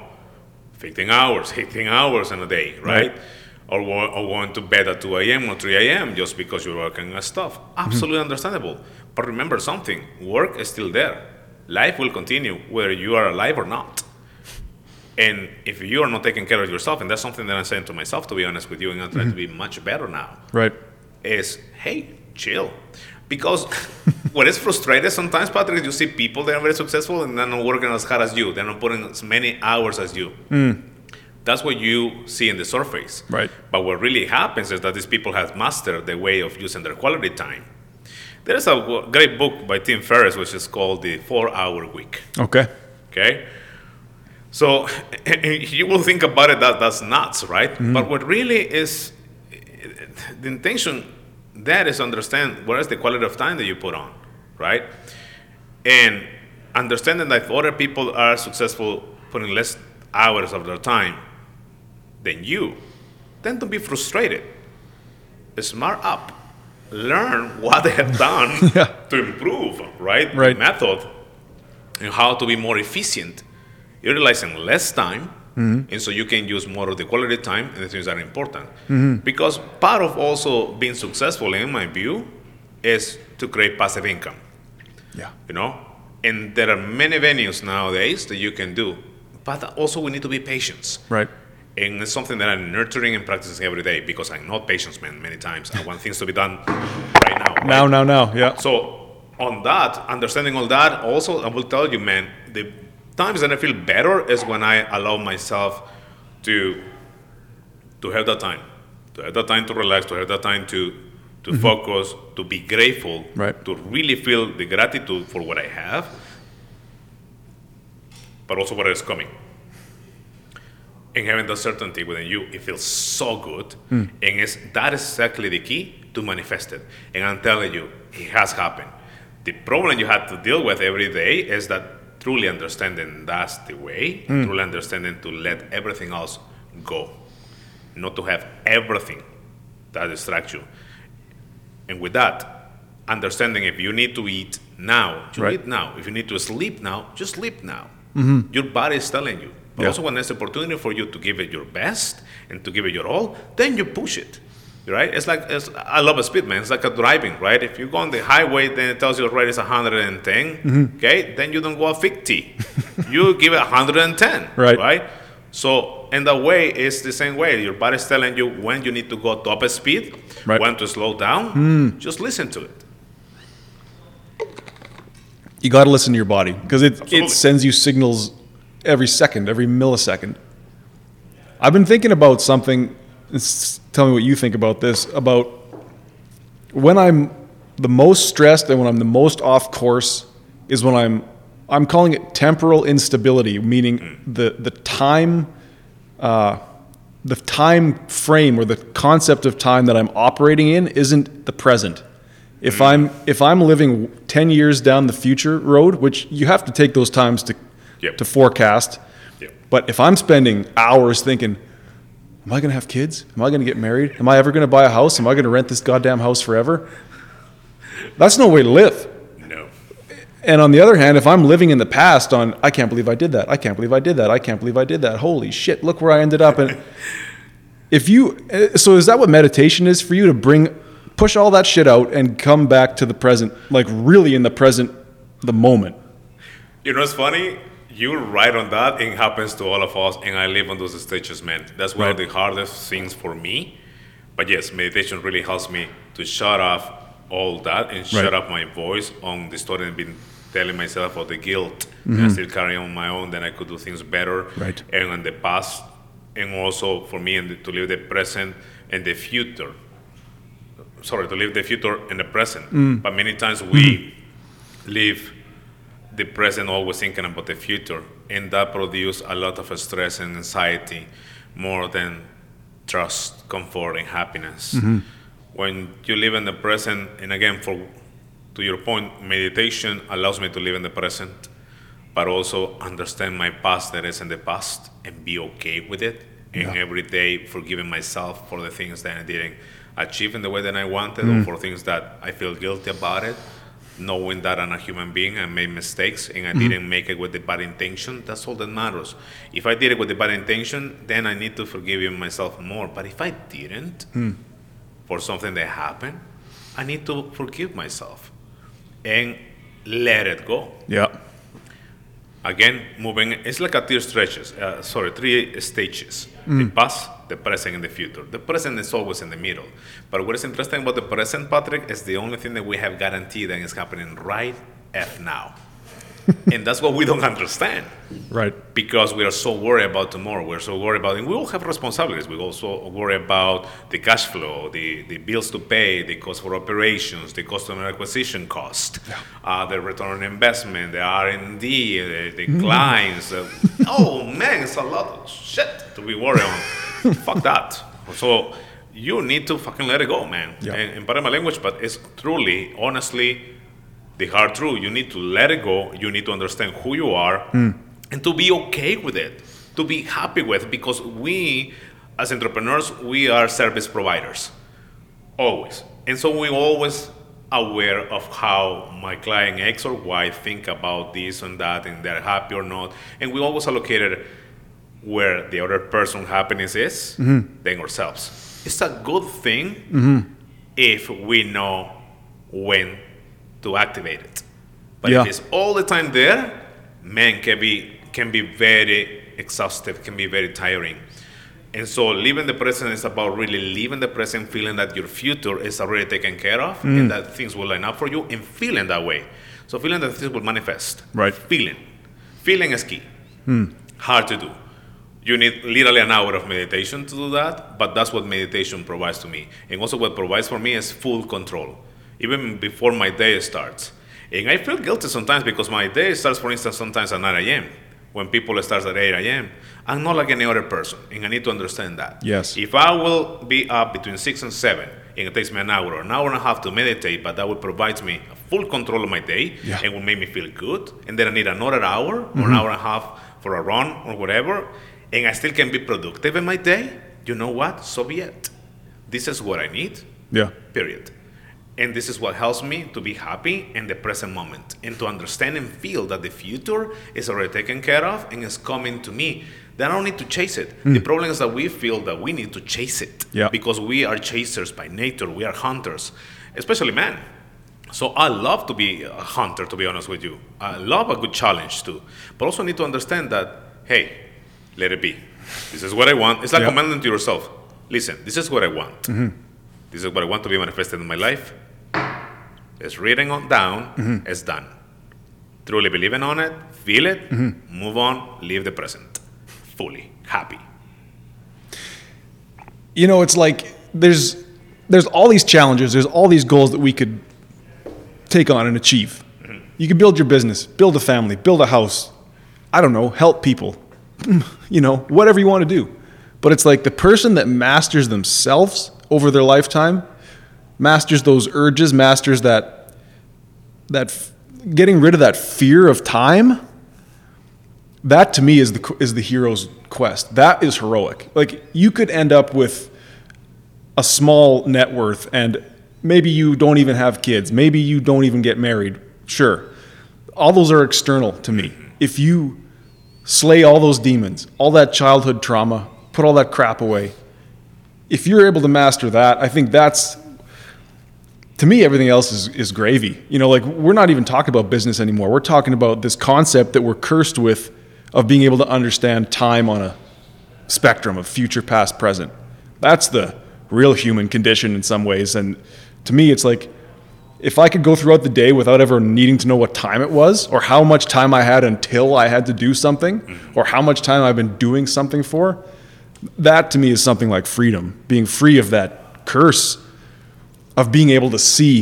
Speaker 2: 15 hours, 18 hours in a day, right? right. Or, or going to bed at 2 a.m. or 3 a.m. just because you're working on stuff. Absolutely mm-hmm. understandable. But remember something work is still there. Life will continue whether you are alive or not. And if you are not taking care of yourself, and that's something that I'm saying to myself, to be honest with you, and I'm trying mm-hmm. to be much better now.
Speaker 1: Right.
Speaker 2: Is hey, chill. Because <laughs> what is frustrating sometimes, Patrick, you see people that are very successful and they're not working as hard as you. They're not putting as many hours as you.
Speaker 1: Mm.
Speaker 2: That's what you see in the surface.
Speaker 1: Right.
Speaker 2: But what really happens is that these people have mastered the way of using their quality time. There's a great book by Tim Ferriss, which is called The Four Hour Week.
Speaker 1: Okay.
Speaker 2: Okay? So <laughs> you will think about it that that's nuts, right? Mm-hmm. But what really is the intention that is understand what is the quality of time that you put on, right? And understanding that if other people are successful putting less hours of their time than you, then don't be frustrated. Smart up. Learn what they have done <laughs>
Speaker 1: Yeah.
Speaker 2: to improve, right?
Speaker 1: Right.
Speaker 2: The method and how to be more efficient, utilizing less time, mm-hmm. and so you can use more of the quality time and the things that are important. Mm-hmm. Because part of also being successful, in my view, is to create passive income.
Speaker 1: Yeah.
Speaker 2: You know, and there are many venues nowadays that you can do, but also we need to be patient.
Speaker 1: Right.
Speaker 2: And it's something that I'm nurturing and practicing every day because I'm not patient man many times. I want things to be done right now. right?
Speaker 1: Now, now, now. Yeah.
Speaker 2: So on that, understanding all that, also I will tell you, man, the times that I feel better is when I allow myself to to have that time, to have that time to relax, to have that time to to mm-hmm. focus, to be grateful,
Speaker 1: Right.
Speaker 2: to really feel the gratitude for what I have, but also what is coming. And having that certainty within you, it feels so good. Hmm. And it's, that is exactly the key to manifest it. And I'm telling you, it has happened. The problem you have to deal with every day is that truly understanding that's the way, hmm. truly understanding to let everything else go, not to have everything that distracts you. And with that, understanding if you need to eat now, you
Speaker 1: Right.
Speaker 2: eat now. If you need to sleep now, just sleep now. Mm-hmm. Your body is telling you. But
Speaker 1: Yeah.
Speaker 2: also when there's opportunity for you to give it your best and to give it your all, then you push it. Right? It's like it's, I love a speed, man. It's like a driving, right? If you go on the highway, then it tells you already it's 110.
Speaker 1: Mm-hmm.
Speaker 2: Okay, then you don't go at 50. <laughs> you give it 110.
Speaker 1: Right.
Speaker 2: Right. So in that way, it's the same way. Your body's telling you when you need to go top speed,
Speaker 1: Right.
Speaker 2: when to slow down. Just listen to it.
Speaker 1: You got to listen to your body because it,
Speaker 2: Absolutely.
Speaker 1: it sends you signals every second, every millisecond. I've been thinking about something. Tell me what you think about this. About when I'm the most stressed and when I'm the most off course is when I'm I'm calling it temporal instability, meaning the the time uh, the time frame or the concept of time that I'm operating in isn't the present. If I'm if I'm living 10 years down the future road, which you have to take those times to
Speaker 2: Yep.
Speaker 1: to forecast,
Speaker 2: Yep.
Speaker 1: but if I'm spending hours thinking, am I going to have kids? Am I going to get married? Am I ever going to buy a house? Am I going to rent this goddamn house forever? That's no way to live.
Speaker 2: No.
Speaker 1: And on the other hand, if I'm living in the past on, I can't believe I did that. I can't believe I did that. I can't believe I did that. Holy shit, look where I ended up. And <laughs> if you, so is that what meditation is for you to bring, push all that shit out and come back to the present, like really in the present, the moment?
Speaker 2: You know, what's funny. You're right on that. It happens to all of us, and I live on those stages, man. That's one of the hardest things for me. But yes, meditation really helps me to shut off all that and shut
Speaker 1: Right.
Speaker 2: up my voice on the story I've been telling myself of the guilt. And I still carry on my own, then I could do things better.
Speaker 1: Right.
Speaker 2: And in the past, and also for me and to live the present and the future. Sorry, to live the future and the present. Mm. But many times mm-hmm. we live the present always thinking about the future and that produce a lot of stress and anxiety more than trust comfort and happiness. Mm-hmm. When you live in the present and again for to your point meditation allows me to live in the present but also understand my past that is in the past and be okay with it. And
Speaker 1: Yeah.
Speaker 2: every day forgiving myself for the things that i didn't achieve in the way that i wanted or mm. for things that i feel guilty about it knowing that I'm a human being, I made mistakes and I didn't make it with the bad intention, that's all that matters. If I did it with the bad intention, then I need to forgive myself more. But if I didn't, for something that happened, I need to forgive myself and let it go.
Speaker 1: Yeah.
Speaker 2: Again, moving, it's like a three stretches, uh, sorry, three stages. Mm. The past, the present, and the future. The present is always in the middle. But what is interesting about the present, Patrick, is the only thing that we have guaranteed that is happening right F now. <laughs> and that's what we don't understand
Speaker 1: Right.
Speaker 2: because we are so worried about tomorrow. We're so worried about, and we all have responsibilities. We also worry about the cash flow, the, the bills to pay, the cost for operations, the customer acquisition cost, uh, the return on investment, the R and D, the, the clients. Uh, <laughs> oh man, it's a lot of shit to be worried on. <laughs> Fuck that. So you need to fucking let it go, man.
Speaker 1: Yeah.
Speaker 2: And, and pardon my language, but it's truly, honestly, the hard truth. You need to let it go. You need to understand who you are hmm. and to be okay with it, to be happy with because we, as entrepreneurs, we are service providers, always. And so we always aware of how my client X or Y think about this and that and they're happy or not. And we always allocated where the other person happiness is hmm. than ourselves. It's a good thing hmm. if we know when to activate it. But
Speaker 1: Yeah.
Speaker 2: if it's all the time there, man, can be can be very exhaustive, can be very tiring. And so living the present is about really living the present, feeling that your future is already taken care of
Speaker 1: Mm.
Speaker 2: and that things will line up for you and feeling that way. So feeling that things will manifest.
Speaker 1: Right.
Speaker 2: Feeling. Feeling is key. Hard to do. You need literally an hour of meditation to do that, but that's what meditation provides to me. And also what provides for me is full control, even before my day starts. And I feel guilty sometimes because my day starts, for instance, sometimes at 9 a.m. When people start at 8 a.m. I'm not like any other person, and I need to understand that.
Speaker 1: Yes.
Speaker 2: If I will be up between 6 and 7, and it takes me an hour or an hour and a half to meditate, but that will provide me full control of my day
Speaker 1: Yeah.
Speaker 2: and will make me feel good. And then I need another hour or an mm-hmm. hour and a half for a run or whatever, and I still can be productive in my day. You know what? So be it. This is what I need,
Speaker 1: Yeah.
Speaker 2: period. And this is what helps me to be happy in the present moment and to understand and feel that the future is already taken care of and is coming to me. Then I don't need to chase it. The hmm. problem is that we feel that we need to chase it
Speaker 1: Yeah.
Speaker 2: because we are chasers by nature. We are hunters, especially men. So I love to be a hunter, to be honest with you. I love a good challenge too, but also need to understand that hey, let it be. This is what I want. It's like
Speaker 1: Yeah.
Speaker 2: commanding to yourself. Listen, this is what I want. Mm-hmm. This is what I want to be manifested in my life. It's written on down. Mm-hmm. It's done. Truly believing on it, feel it, mm-hmm. move on, live the present, fully. Happy.
Speaker 1: you know it's like there's there's all these challenges. There's all these goals that we could take on and achieve. Mm-hmm. You can build your business build a family build a house i don't know help people <laughs> you know whatever you want to do. But it's like the person that masters themselves over their lifetime masters those urges masters that that getting rid of that fear of time that to me is the is the hero's quest. That is heroic. Like you could end up with a small net worth and maybe you don't even have kids. Maybe you don't even get married. Sure. All those are external to me. If you slay all those demons, all that childhood trauma, put all that crap away. If you're able to master that, I think that's to me everything else is, is gravy. You know like we're not even talking about business anymore. We're talking about this concept that we're cursed with of being able to understand time on a spectrum of future past present. That's the real human condition in some ways. And to me it's like if i could go throughout the day without ever needing to know what time it was or how much time i had until i had to do something mm-hmm. or how much time i've been doing something for that to me is something like freedom. Being free of that curse of being able to see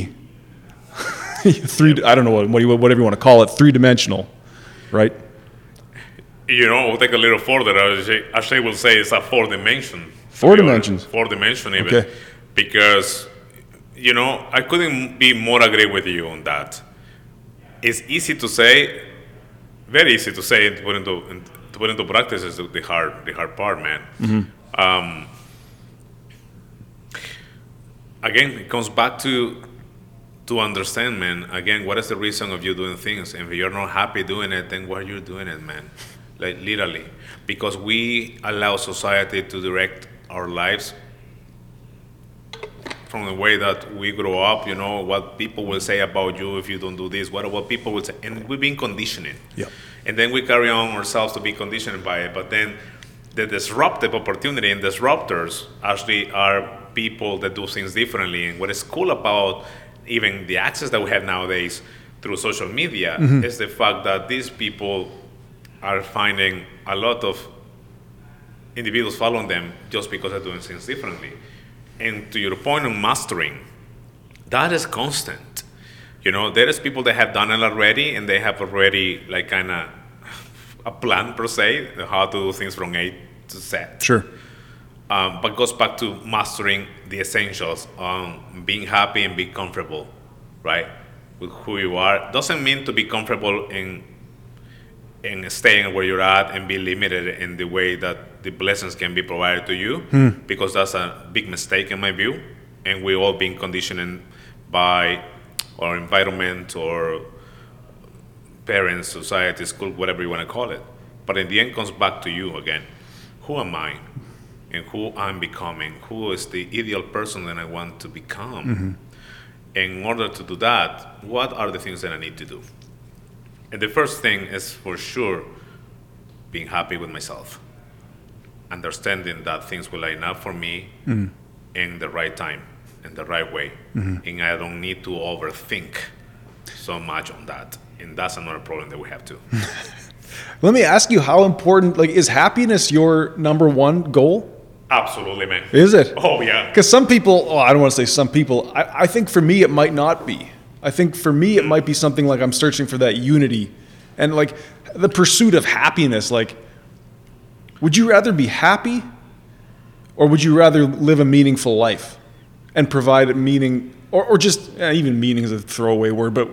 Speaker 1: <laughs> three I don't know what, what you- whatever you want to call it three dimensional right
Speaker 2: You know, we'll take a little further. Actually will say it's a four dimension.
Speaker 1: Four dimensions.
Speaker 2: Four dimension even.
Speaker 1: Okay.
Speaker 2: Because, you know, I couldn't be more agree with you on that. It's easy to say, very easy to say, to put into to put into practice is the, the hard the hard part, man. Um, again, it comes back to to understand, man. Again, what is the reason of you doing things? And if you're not happy doing it, then why are you doing it, man? Like literally, because we allow society to direct our lives from the way that we grow up. You know what people will say about you if you don't do this. What what people will say, and we've been conditioning.
Speaker 1: Yep.
Speaker 2: And then we carry on ourselves to be conditioned by it. But then the disruptive opportunity and disruptors actually are people that do things differently. And what is cool about even the access that we have nowadays, through social media
Speaker 1: Mm-hmm.
Speaker 2: is the fact that these people are finding a lot of individuals following them just because they're doing things differently. And to your point on mastering, that is constant. You know, there is people that have done it already and they have already like kind of a plan per se, how to do things from A to Z.
Speaker 1: Sure.
Speaker 2: Um, but goes back to mastering the essentials on being happy and be comfortable, right, with who you are. Doesn't mean to be comfortable in in staying where you're at and be limited in the way that the blessings can be provided to you, because that's a big mistake in my view. And we all being conditioned by our environment or parents, society, school, whatever you want to call it. But in the end, comes back to you again. Who am I? And who I'm becoming? Who is the ideal person that I want to become? Mm-hmm. In order to do that, what are the things that I need to do? And the first thing is for sure being happy with myself, understanding that things will line up for me mm-hmm. in the right time, in the right way, mm-hmm. and I don't need to overthink so much on that. And that's another problem that we have too. <laughs>
Speaker 1: Let me ask you how important like is happiness your number one goal?
Speaker 2: Absolutely, man.
Speaker 1: Is it?
Speaker 2: Oh yeah.
Speaker 1: Because some people, oh, I don't want to say some people. I, I think for me, it might not be. I think for me, it might be something like I'm searching for that unity and like the pursuit of happiness. Like, would you rather be happy or would you rather live a meaningful life and provide a meaning or, or just eh, even meaning is a throwaway word, but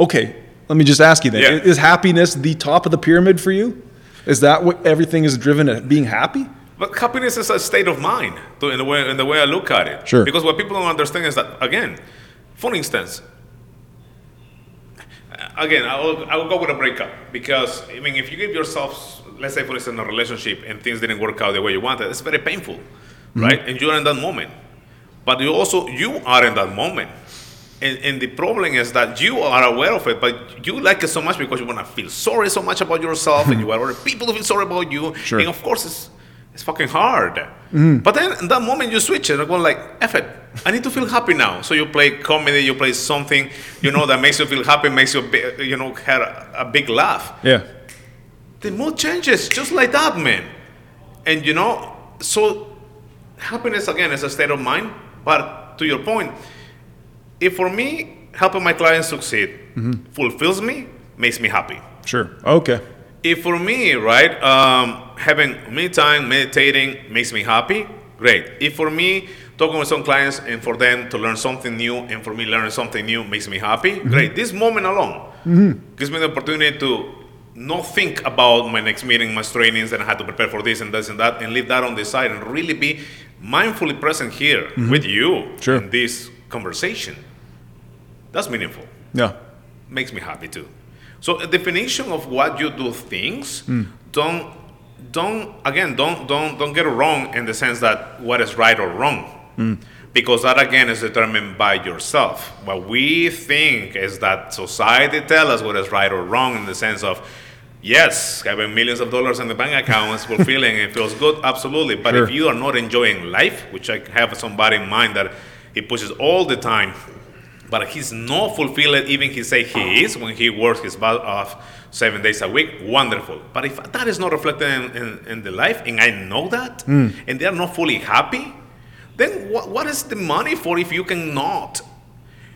Speaker 1: okay, let me just ask you then.
Speaker 2: Yeah.
Speaker 1: Is happiness the top of the pyramid for you? Is that what everything is driven at being happy?
Speaker 2: But happiness is a state of mind, to- in the way in the way I look at it.
Speaker 1: Sure.
Speaker 2: Because what people don't understand is that again, for instance, again, I will, I will go with a breakup because I mean, if you give yourself, let's say, for instance, a relationship and things didn't work out the way you wanted, it's very painful, mm-hmm. right? And you're in that moment, but you also you are in that moment. And, and the problem is that you are aware of it, but you like it so much because you want to feel sorry so much about yourself, and <laughs> you want other people to feel sorry about you.
Speaker 1: Sure.
Speaker 2: And of course, it's it's fucking hard. Mm. But then in that moment you switch it. I'm going like, F it. I need to feel happy now. So you play comedy, you play something, you know, that makes you feel happy, makes you, you know, have a, a big laugh.
Speaker 1: Yeah.
Speaker 2: The mood changes just like that, man. And you know, so happiness again is a state of mind. But to your point, if for me helping my clients succeed mm-hmm. fulfills me, makes me happy.
Speaker 1: Sure. Okay.
Speaker 2: If for me, right, um, having me time, meditating makes me happy, great. If for me, talking with some clients and for them to learn something new and for me learning something new makes me happy, mm-hmm. great. This moment alone mm-hmm. gives me the opportunity to not think about my next meeting, my trainings, and I had to prepare for this and this and that, and leave that on the side and really be mindfully present here mm-hmm. with you
Speaker 1: Sure.
Speaker 2: in this conversation. That's meaningful
Speaker 1: Yeah.
Speaker 2: makes me happy too. So a definition of what you do things hmm. don't don't again don't don't don't get it wrong in the sense that what is right or wrong. Hmm. Because that again is determined by yourself. What we think is that society tell us what is right or wrong in the sense of yes, having millions of dollars in the bank account is fulfilling and feels good, absolutely. But if you are not enjoying life, which I have somebody in mind that he pushes all the time but he's not fulfilled even he say he is when he works his butt off seven days a week. Wonderful. But if that is not reflected in, in, in the life and i know that hmm. and they are not fully happy then what, what is the money for if you cannot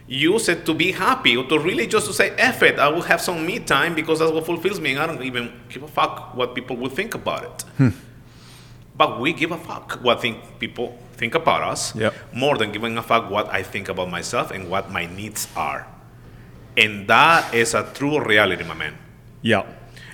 Speaker 2: use it to be happy or to really just to say F it, I will have some me time because that's what fulfills me and I don't even give a fuck what people will think about it. Hmm. But we give a fuck what think people think about us
Speaker 1: Yep.
Speaker 2: more than giving a fuck what I think about myself and what my needs are. And that is a true reality, my man.
Speaker 1: Yeah.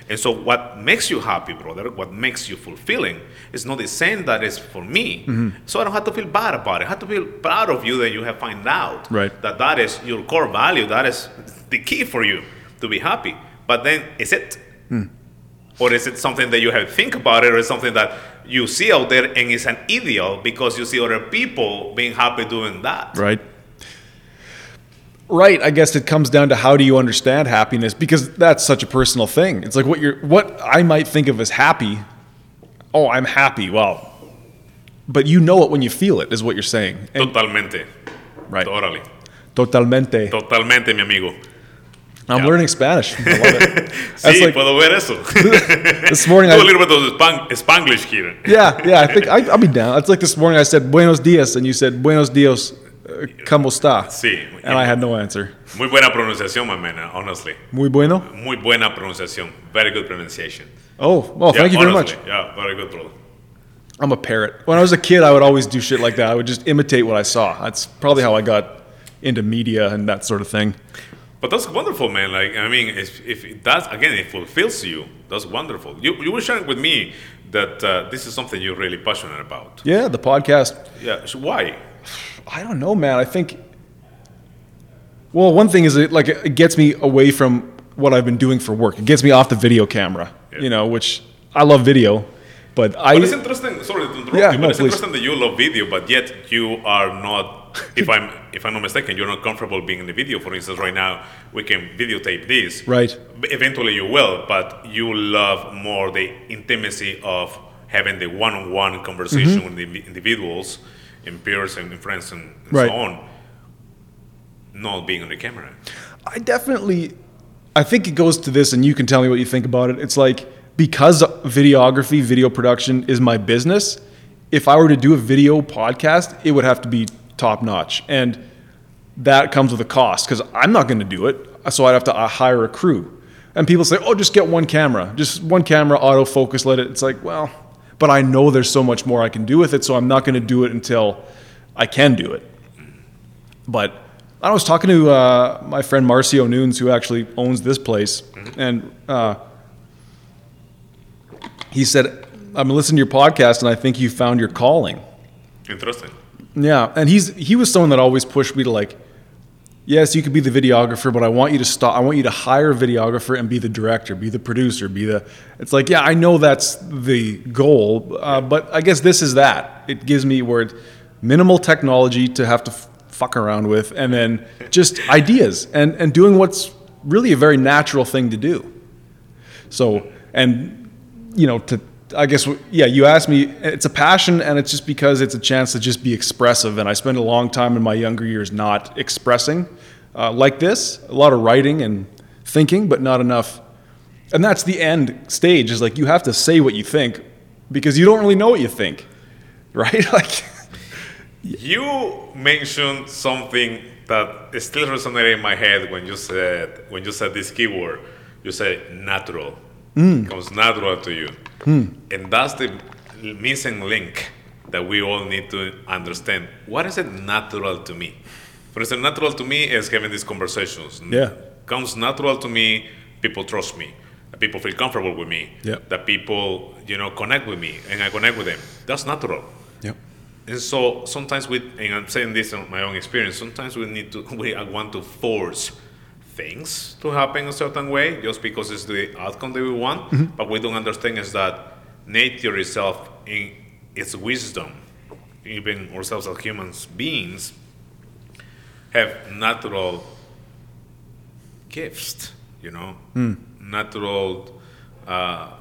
Speaker 2: And so, what makes you happy, brother, what makes you fulfilling, is not the same that is for me.
Speaker 1: Mm-hmm.
Speaker 2: So I don't have to feel bad about it. I have to feel proud of you that you have found out
Speaker 1: Right.
Speaker 2: that that is your core value. That is the key for you to be happy. But then, is it?
Speaker 1: Hmm.
Speaker 2: Or is it something that you have to think about it, or is something that you see out there and it's an ideal because you see other people being happy doing that?
Speaker 1: Right. Right. I guess it comes down to how do you understand happiness because that's such a personal thing. It's like what you're what I might think of as happy. Oh, I'm happy. Well, but you know it when you feel it is what you're saying. And-
Speaker 2: Totalmente.
Speaker 1: right.
Speaker 2: Totally.
Speaker 1: Totalmente.
Speaker 2: Totalmente, mi amigo.
Speaker 1: I'm
Speaker 2: Yeah.
Speaker 1: learning Spanish. I love it. <laughs>
Speaker 2: Sí,
Speaker 1: like-
Speaker 2: puedo ver eso. <laughs>
Speaker 1: this morning, I.
Speaker 2: Do a
Speaker 1: I,
Speaker 2: little bit of Span- Spanglish here.
Speaker 1: yeah, yeah, I think <laughs> I, I'll be down. It's like this morning I said Buenos dias, and you said Buenos dias, uh, ¿cómo está?
Speaker 2: Sí.
Speaker 1: And I had no answer.
Speaker 2: Muy buena pronunciación, my man, honestly.
Speaker 1: Muy bueno.
Speaker 2: Muy buena pronunciación. Very good pronunciation.
Speaker 1: Oh, well, thank you very much.
Speaker 2: Yeah, very good, brother.
Speaker 1: I'm a parrot. When I was a kid, I would always do shit like that. I would just imitate what I saw. That's probably how I got into media and that sort of thing.
Speaker 2: But that's wonderful, man. Like, I mean, if, if that's, again, it fulfills you, that's wonderful. You, you were sharing with me that uh, this is something you're really passionate about.
Speaker 1: Yeah, the podcast.
Speaker 2: Yeah, so why?
Speaker 1: I don't know, man. I think. Well, one thing is it like it gets me away from what I've been doing for work. It gets me off the video camera,
Speaker 2: Yeah.
Speaker 1: you know, which I love video, but I.
Speaker 2: But it's interesting. Sorry to interrupt
Speaker 1: Yeah,
Speaker 2: you,
Speaker 1: no,
Speaker 2: but it's
Speaker 1: please.
Speaker 2: interesting that you love video, but yet you are not. <laughs> If I'm if I'm not mistaken, you're not comfortable being in the video. For instance, right now we can videotape this.
Speaker 1: Right.
Speaker 2: Eventually you will, but you love more the intimacy of having the one-on-one conversation
Speaker 1: Mm-hmm.
Speaker 2: with the individuals, in peers and in friends and, and
Speaker 1: Right.
Speaker 2: so on. Not being on the camera.
Speaker 1: I definitely, I think it goes to this, and you can tell me what you think about it. It's like because videography, video production is my business. If I were to do a video podcast, it would have to be top notch, and that comes with a cost because I'm not going to do it. So I'd have to uh, hire a crew. And people say, "Oh, just get one camera, just one camera, autofocus, let it." It's like, well, but I know there's so much more I can do with it, so I'm not going to do it until I can do it. But I was talking to uh, my friend Marcio Nunes, who actually owns this place, and uh, he said, "I'm listening to your podcast, and I think you found your calling."
Speaker 2: Interesting.
Speaker 1: Yeah, and he's he was someone that always pushed me to like, yes, you could be the videographer, but I want you to stop. I want you to hire a videographer and be the director, be the producer, be the. It's like, yeah, I know that's the goal, uh, but I guess this is that. It gives me where minimal technology to have to f- fuck around with, and then just ideas and and doing what's really a very natural thing to do. So, and you know, to I guess yeah, you asked me. It's a passion, and it's just because it's a chance to just be expressive. And I spent a long time in my younger years not expressing uh, like this. A lot of writing and thinking, but not enough. And that's the end stage. Is like you have to say what you think because you don't really know what you think, <laughs> right? Like,
Speaker 2: You mentioned something that still resonated in my head when you said when you said this keyword. You said natural. it Comes natural to you, Hmm. and that's the missing link that we all need to understand. What is it natural to me? For instance, natural to me is having these conversations.
Speaker 1: Yeah.
Speaker 2: comes natural to me. People trust me. that People feel comfortable with me.
Speaker 1: Yeah.
Speaker 2: That people, you know, connect with me, and I connect with them. That's natural.
Speaker 1: yep.
Speaker 2: And so sometimes we, and I'm saying this on my own experience, sometimes we need to, <laughs> we want to force things to happen a certain way just because it's the outcome that we want. Mm-hmm. But we don't understand is that nature itself, in its wisdom, even ourselves as humans beings, have natural gifts, you know, mm. natural uh,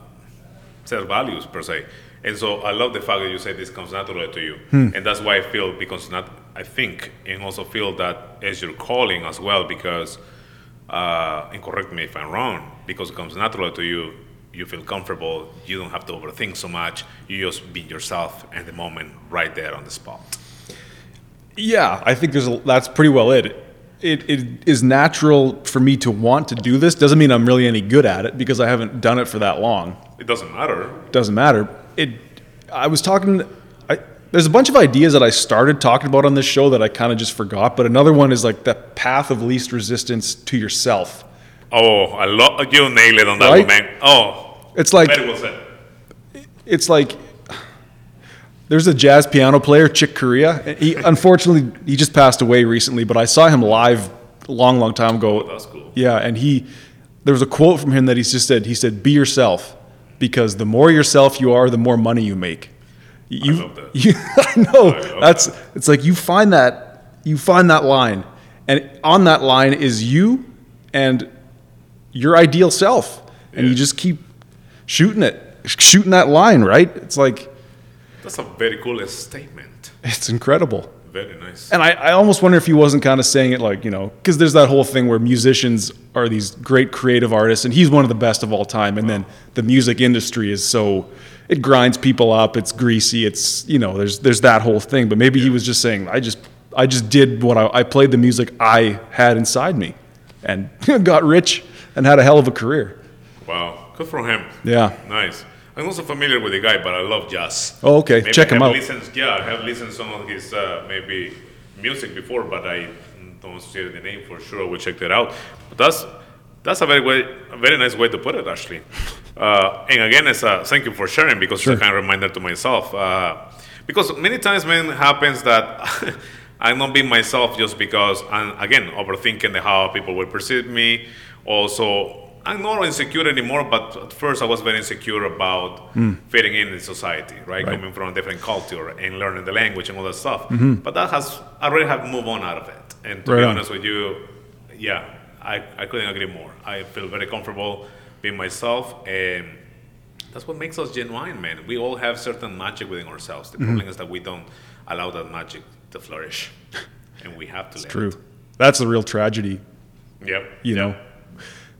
Speaker 2: set values per se. And so I love the fact that you say this comes naturally to you, hmm. and that's why I feel because not I think and also feel that as your calling as well because uh, and correct me if I'm wrong because it comes naturally to you. You feel comfortable. You don't have to overthink so much. You just be yourself in the moment, right there on the spot.
Speaker 1: Yeah, I think there's a, that's pretty well it. It it is natural for me to want to do this. Doesn't mean I'm really any good at it because I haven't done it for that long.
Speaker 2: It doesn't matter.
Speaker 1: Doesn't matter. It. I was talking. There's a bunch of ideas that I started talking about on this show that I kind of just forgot. But another one is like the path of least resistance to yourself.
Speaker 2: Oh, I love you nailed it on that
Speaker 1: Right?
Speaker 2: one, man. Oh,
Speaker 1: It's like
Speaker 2: well
Speaker 1: it's like there's a jazz piano player, Chick Corea. He unfortunately he just passed away recently, but I saw him live a long, long time ago.
Speaker 2: Oh, that's cool.
Speaker 1: Yeah, and he there was a quote from him that he just said. He said, "Be yourself, because the more yourself you are, the more money you make." You,
Speaker 2: love that.
Speaker 1: You, <laughs> I know
Speaker 2: love
Speaker 1: that's it's like you find that you find that line, and on that line is you and your ideal self, and you just keep shooting it, shooting that line. Right? It's like
Speaker 2: That's a very cool statement.
Speaker 1: it's incredible.
Speaker 2: Very nice.
Speaker 1: And I, I almost wonder if he wasn't kind of saying it like, you know, because there's that whole thing where musicians are these great creative artists, and he's one of the best of all time. And then the music industry is so, it grinds people up, it's greasy, it's, you know, there's there's that whole thing. But maybe he was just saying, I just I just did what I, I played the music I had inside me and <laughs> got rich and had a hell of a career.
Speaker 2: Wow, good for him.
Speaker 1: Yeah.
Speaker 2: Nice. I'm also familiar with the guy, but I love jazz.
Speaker 1: Oh, okay.
Speaker 2: Maybe
Speaker 1: Check
Speaker 2: I
Speaker 1: him out.
Speaker 2: Listened, yeah, I have listened some of his uh, maybe music before, but I don't see the name for sure. We checked it out. But that's that's a very way, a very nice way to put it, actually. Uh, and again, it's a thank you for sharing because it's a kind of reminder to myself. Uh, because many times, man, happens that <laughs> I'm not being myself just because I'm again overthinking the how people will perceive me. Also, I'm not insecure anymore, but at first I was very insecure about fitting in in society, right? Coming from a different culture and learning the language and all that stuff. But that has I already have moved on out of it. And to
Speaker 1: Right
Speaker 2: be
Speaker 1: on.
Speaker 2: honest with you, yeah, I, I couldn't agree more. I feel very comfortable being myself and that's what makes us genuine, man. We all have certain magic within ourselves. The mm-hmm. problem is that we don't allow that magic to flourish. <laughs> And we have to let
Speaker 1: True.
Speaker 2: it.
Speaker 1: That's the real tragedy,
Speaker 2: Yep.
Speaker 1: you know.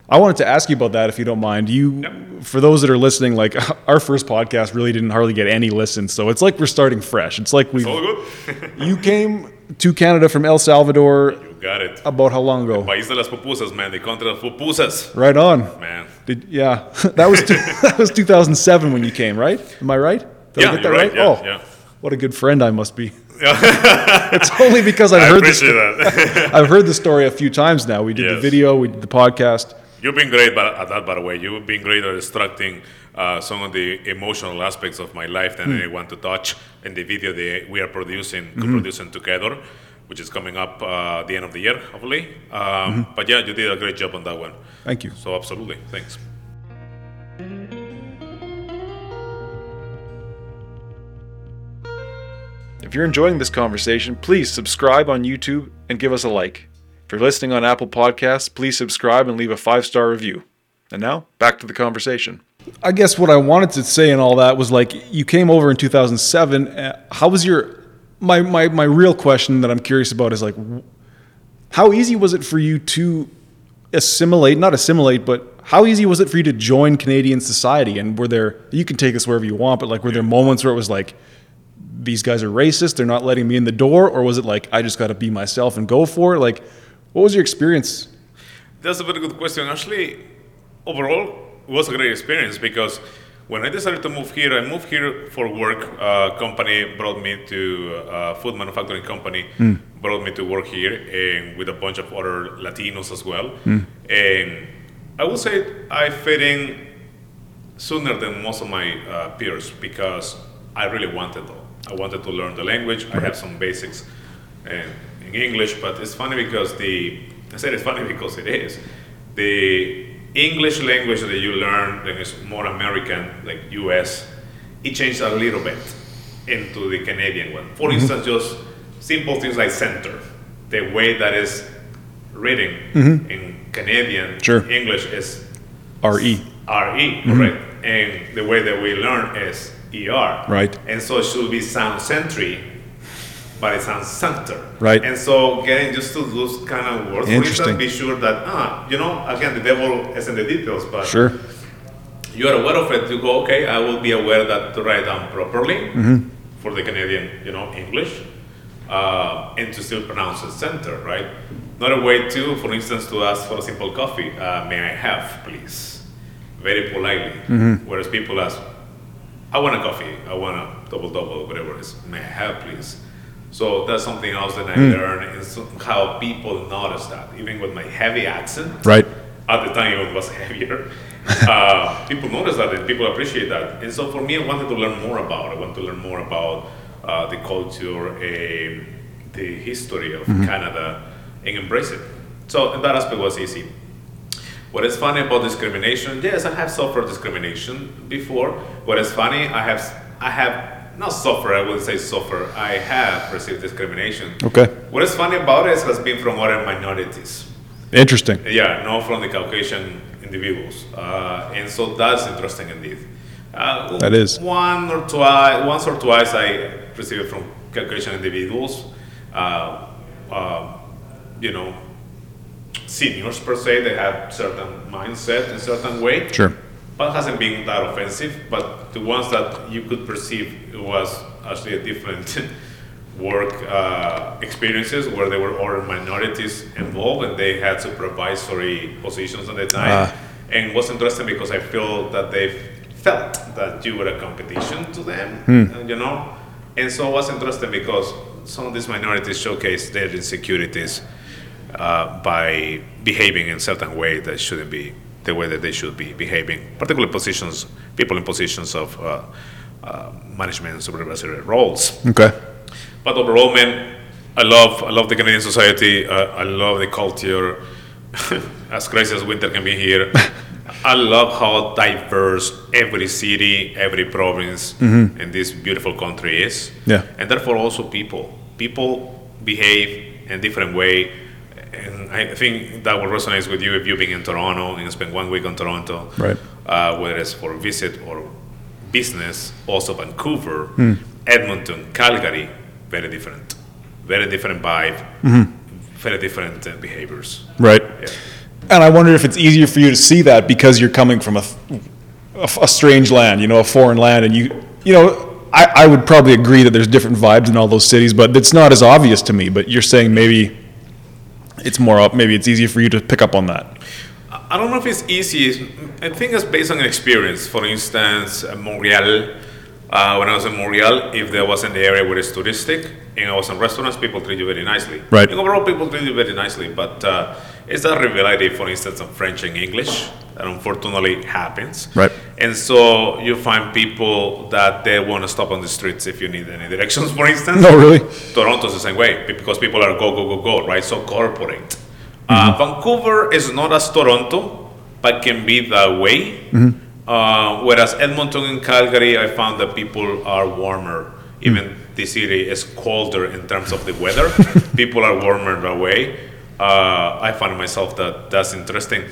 Speaker 1: I wanted to ask you about that if you don't mind. You,
Speaker 2: Yep.
Speaker 1: for those that are listening, like <laughs> our first podcast really didn't hardly get any listens, so it's like we're starting fresh. It's like we,
Speaker 2: All good? <laughs>
Speaker 1: you came to Canada from El Salvador
Speaker 2: you got it.
Speaker 1: about how long ago?
Speaker 2: País de las pupusas, man. The country of pupusas,
Speaker 1: Right on.
Speaker 2: man.
Speaker 1: Did yeah, <laughs> that was two, <laughs> that was 2007 when you came, right? Am I right? Did
Speaker 2: Yeah,
Speaker 1: I get that right?
Speaker 2: right. Yeah,
Speaker 1: oh,
Speaker 2: yeah.
Speaker 1: what a good friend I must be. <laughs> it's only because I've
Speaker 2: I
Speaker 1: heard this. I've heard the story a few times now. We did the video, we did the podcast.
Speaker 2: You've been great but at that, by the way. You've been great at extracting uh, some of the emotional aspects of my life that hmm. I want to touch in the video that we are producing, co-producing mm-hmm. together, which is coming up uh, at the end of the year, hopefully. Um, But yeah, you did a great job on that one.
Speaker 1: Thank you.
Speaker 2: So absolutely, thanks.
Speaker 1: If you're enjoying this conversation, please subscribe on YouTube and give us a like. If you're listening on Apple Podcasts, please subscribe and leave a five star review. And now, back to the conversation. I guess what I wanted to say and all that was like, you came over in 2007. uh, How was your. My, my, my real question that I'm curious about is like, how easy was it for you to assimilate, not assimilate, but how easy was it for you to join Canadian society? And were there, you can take us wherever you want, but like, were there moments where it was like, these guys are racist, they're not letting me in the door? Or was it like, I just got to be myself and go for it? Like, what was your experience?
Speaker 2: That's a very good question. Actually, overall, it was a great experience because when I decided to move here, I moved here for work. A company brought me to a food manufacturing company, brought me to work here, and with a bunch of other Latinos as well. And I would say I fit in sooner than most of my uh, peers because I really wanted though. I wanted to learn the language. I have some basics in, in English, but it's funny because the I said it's funny <laughs> because it is the English language that you learn that is more American, like U.S. It changed a little bit into the Canadian one. For instance, just simple things like center, the way that is written in Canadian
Speaker 1: Sure.
Speaker 2: English is
Speaker 1: RE.
Speaker 2: RE, correct? And the way that we learn is ER.
Speaker 1: Right.
Speaker 2: And so it should be sound century, but it sounds center.
Speaker 1: Right.
Speaker 2: And so getting used to those kind of words,
Speaker 1: Interesting.
Speaker 2: instance, be sure that, ah, you know, again, the devil is in the details, but
Speaker 1: Sure.
Speaker 2: you are aware of it. You go, okay, I will be aware that to write down properly
Speaker 1: Mm-hmm.
Speaker 2: for the Canadian, you know, English, uh, and to still pronounce it center, right? Another way too, for instance, to ask for a simple coffee, uh, may I have, please, very politely.
Speaker 1: Mm-hmm.
Speaker 2: Whereas people ask, I want a coffee, I want a double double, whatever it is, may I have, please. So that's something else that I
Speaker 1: Hmm.
Speaker 2: learned is how people notice that, even with my heavy accent
Speaker 1: Right.
Speaker 2: at the time it was <laughs> heavier. uh, people notice that and people appreciate that. And so for me, I wanted to learn more about. I want to learn more about uh, the culture, and the history of Canada, and embrace it. So that aspect was easy. What is funny about discrimination? Yes, I have suffered discrimination before. What is funny? I have I have not suffer. I wouldn't say suffer. I have received discrimination.
Speaker 1: Okay.
Speaker 2: What is funny about it has been from other minorities.
Speaker 1: Interesting.
Speaker 2: Yeah, not from the Caucasian individuals, uh, and so that's interesting indeed. Uh,
Speaker 1: That is.
Speaker 2: one or twice, once or twice I received it from Caucasian individuals, uh, uh, you know, seniors per se. They have certain mindset in certain way.
Speaker 1: Sure.
Speaker 2: But hasn't been that offensive. But the ones that you could perceive it was actually a different <laughs> work uh, experiences where there were other minorities involved and they had supervisory positions at the time.
Speaker 1: Ah.
Speaker 2: And it was interesting because I feel that they felt that you were a competition to them, uh, you know. And so it was interesting because some of these minorities showcase their insecurities uh, by behaving in certain way that shouldn't be the way that they should be behaving, particularly positions, people in positions of uh, uh, management and supervisory roles.
Speaker 1: Okay.
Speaker 2: But overall, man, I love I love the Canadian society. Uh, I love the culture. <laughs> as crazy as winter can be here, <laughs> I love how diverse every city, every province in this beautiful country is.
Speaker 1: Yeah.
Speaker 2: And therefore, also people. People behave in different way. And I think that will resonate with you if you've been in Toronto and spent one week in Toronto,
Speaker 1: Right.
Speaker 2: uh, whether it's for visit or business. Also, Vancouver,
Speaker 1: Hmm.
Speaker 2: Edmonton, Calgary, very different, very different vibe,
Speaker 1: Mm-hmm.
Speaker 2: very different uh, behaviors.
Speaker 1: Right.
Speaker 2: Yeah.
Speaker 1: And I wonder if it's easier for you to see that because you're coming from a, a, a strange land, you know, a foreign land, and you, you know, I, I would probably agree that there's different vibes in all those cities, but it's not as obvious to me. But you're saying maybe it's more up, maybe it's easier for you to pick up on that.
Speaker 2: I don't know if it's easy. I think it's based on experience. For instance, Montreal. Uh, when I was in Montreal, if there was an area where it's touristic and I was in restaurants, people treat you very nicely.
Speaker 1: Right.
Speaker 2: And overall, people treat you very nicely. But uh, it's that rivalry, for instance, of French and English that unfortunately happens.
Speaker 1: Right.
Speaker 2: And so you find people that they want to stop on the streets if you need any directions, for instance.
Speaker 1: No, really?
Speaker 2: Toronto's the same way because people are go go go go right so corporate. Uh, Vancouver is not as Toronto, but can be that way. Uh, whereas Edmonton and Calgary, I found that people are warmer. Even the city is colder in terms of the weather. <laughs> people are warmer that way. Uh, I find myself that that's interesting.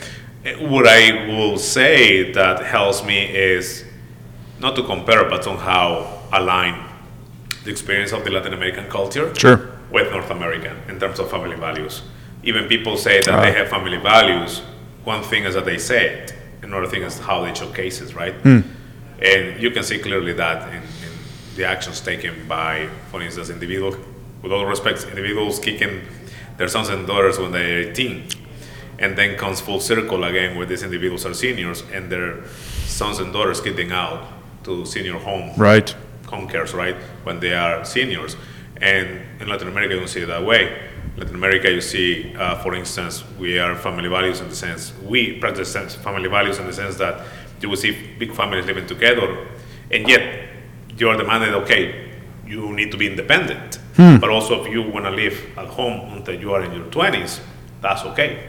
Speaker 2: What I will say that helps me is not to compare, but somehow align the experience of the Latin American culture
Speaker 1: Sure.
Speaker 2: with North American in terms of family values. Even people say that they ah. have family values. One thing is that they say it, another thing is how they showcase it, right? Hmm. And you can see clearly that in, in the actions taken by, for instance, individuals, with all respect, individuals kicking their sons and daughters when they're 18. And then comes full circle again where these individuals are seniors and their sons and daughters getting out to senior home
Speaker 1: Right.
Speaker 2: home cares, right? When they are seniors. And in Latin America, you don't see it that way. Latin America, you see, uh, for instance, we are family values in the sense, we practice sense, family values in the sense that you will see big families living together, and yet you are demanded, okay, you need to be independent. But also, if you want to live at home until you are in your 20s, that's okay.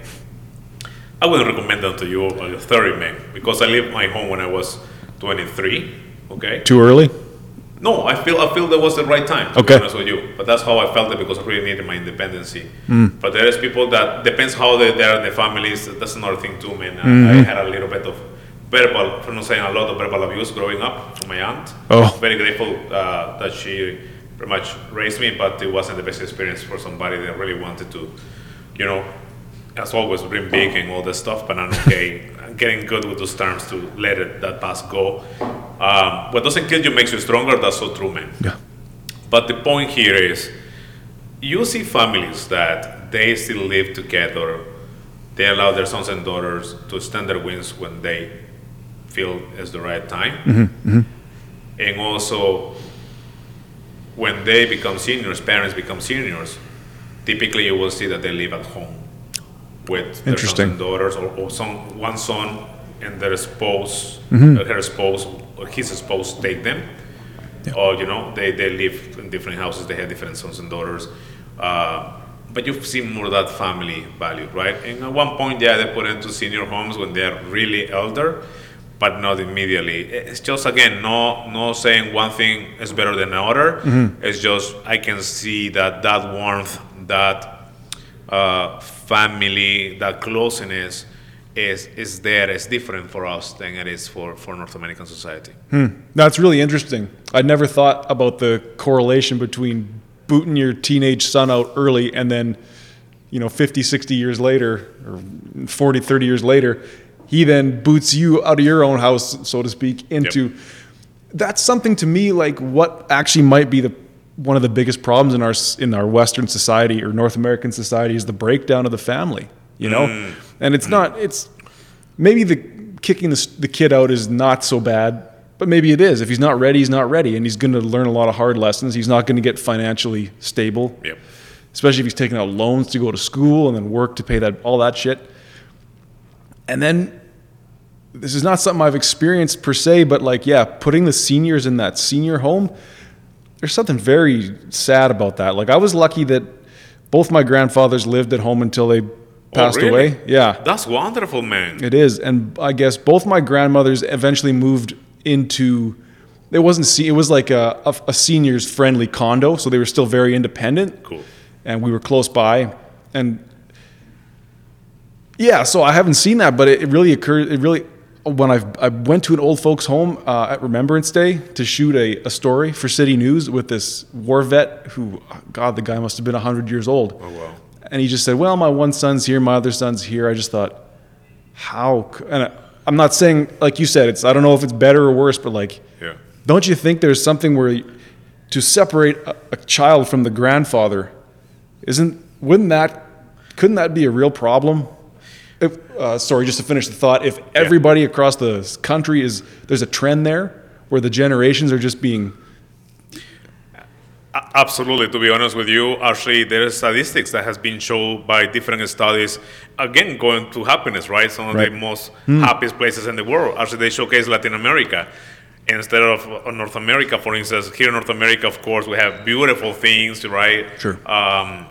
Speaker 2: I wouldn't recommend that to you on your 30, man, because I left my home when I was 23, okay?
Speaker 1: Too early?
Speaker 2: No, I feel I feel that was the right time. To
Speaker 1: Okay.
Speaker 2: be honest with you, but that's how I felt it because I really needed my independency. Mm. But there is people that depends how they, they are in the families. That's another thing too, man. I- mm-hmm. I had a little bit of verbal, for not saying a lot of verbal abuse growing up from my aunt.
Speaker 1: Oh.
Speaker 2: Very grateful uh, that she pretty much raised me, but it wasn't the best experience for somebody that really wanted to, you know, as always, big and all that stuff. But I'm okay, getting good with those terms to let it that past go. Um, what doesn't kill you makes you stronger. That's so true, man.
Speaker 1: Yeah.
Speaker 2: But the point here is, you see families that they still live together. They allow their sons and daughters to extend their wings when they feel is the right time. And also, when they become seniors, parents become seniors, typically you will see that they live at home with their sons
Speaker 1: Interesting.
Speaker 2: and daughters, or, or some one son and their spouse,
Speaker 1: Mm-hmm.
Speaker 2: uh, her spouse, or his spouse take them. Or you know, they, they live in different houses. They have different sons and daughters. Uh, but you see more of that family value, right? And at one point, yeah, they put into senior homes when they're really elder, but not immediately. It's just again, no, no saying one thing is better than another. It's just I can see that that warmth, that uh, family, that closeness is is there. It's different for us than it is for for North American society.
Speaker 1: That's really interesting. I never thought about the correlation between booting your teenage son out early and then you know 50 60 years later or 40 30 years later he then boots you out of your own house so to speak into
Speaker 2: Yep.
Speaker 1: that's something to me like what actually might be the one of the biggest problems in our in our western society or north american society is the breakdown of the family you know? Mm. And it's not it's maybe the kicking the, the kid out is not so bad but maybe it is. If he's not ready he's not ready and he's going to learn a lot of hard lessons. He's not going to get financially stable.
Speaker 2: Yep.
Speaker 1: especially if he's taking out loans to go to school and then work to pay that all that shit. And then this is not something I've experienced per se, but like yeah, putting the seniors in that senior home, there's something very sad about that. Like I was lucky that both my grandfathers lived at home until they oh, passed
Speaker 2: really?
Speaker 1: away. Yeah.
Speaker 2: That's wonderful, man.
Speaker 1: It is, and I guess both my grandmothers eventually moved into. It wasn't. It was like a, a, a seniors friendly condo, so they were still very independent.
Speaker 2: Cool.
Speaker 1: And we were close by, and yeah, so I haven't seen that, but it, it really occurred. It really when I I went to an old folks home uh, at Remembrance Day to shoot a, a story for City News with this war vet who, God, the guy must have been hundred years old.
Speaker 2: Oh, wow.
Speaker 1: And he just said, "Well, my one son's here, my other son's here." I just thought, how? And I, I'm not saying like you said. It's I don't know if it's better or worse, but like,
Speaker 2: Yeah.
Speaker 1: don't you think there's something where to separate a, a child from the grandfather isn't? Wouldn't that? Couldn't that be a real problem? If, uh, sorry, just to finish the thought. If everybody across the country is there's a trend there where the generations are just being
Speaker 2: Absolutely. To be honest with you, actually, there are statistics that has been shown by different studies. Again, going to happiness, right? Some of
Speaker 1: Right.
Speaker 2: the most happiest places in the world. Actually, they showcase Latin America instead of uh, North America. For instance, here in North America, of course, we have beautiful things, right?
Speaker 1: Sure.
Speaker 2: Um,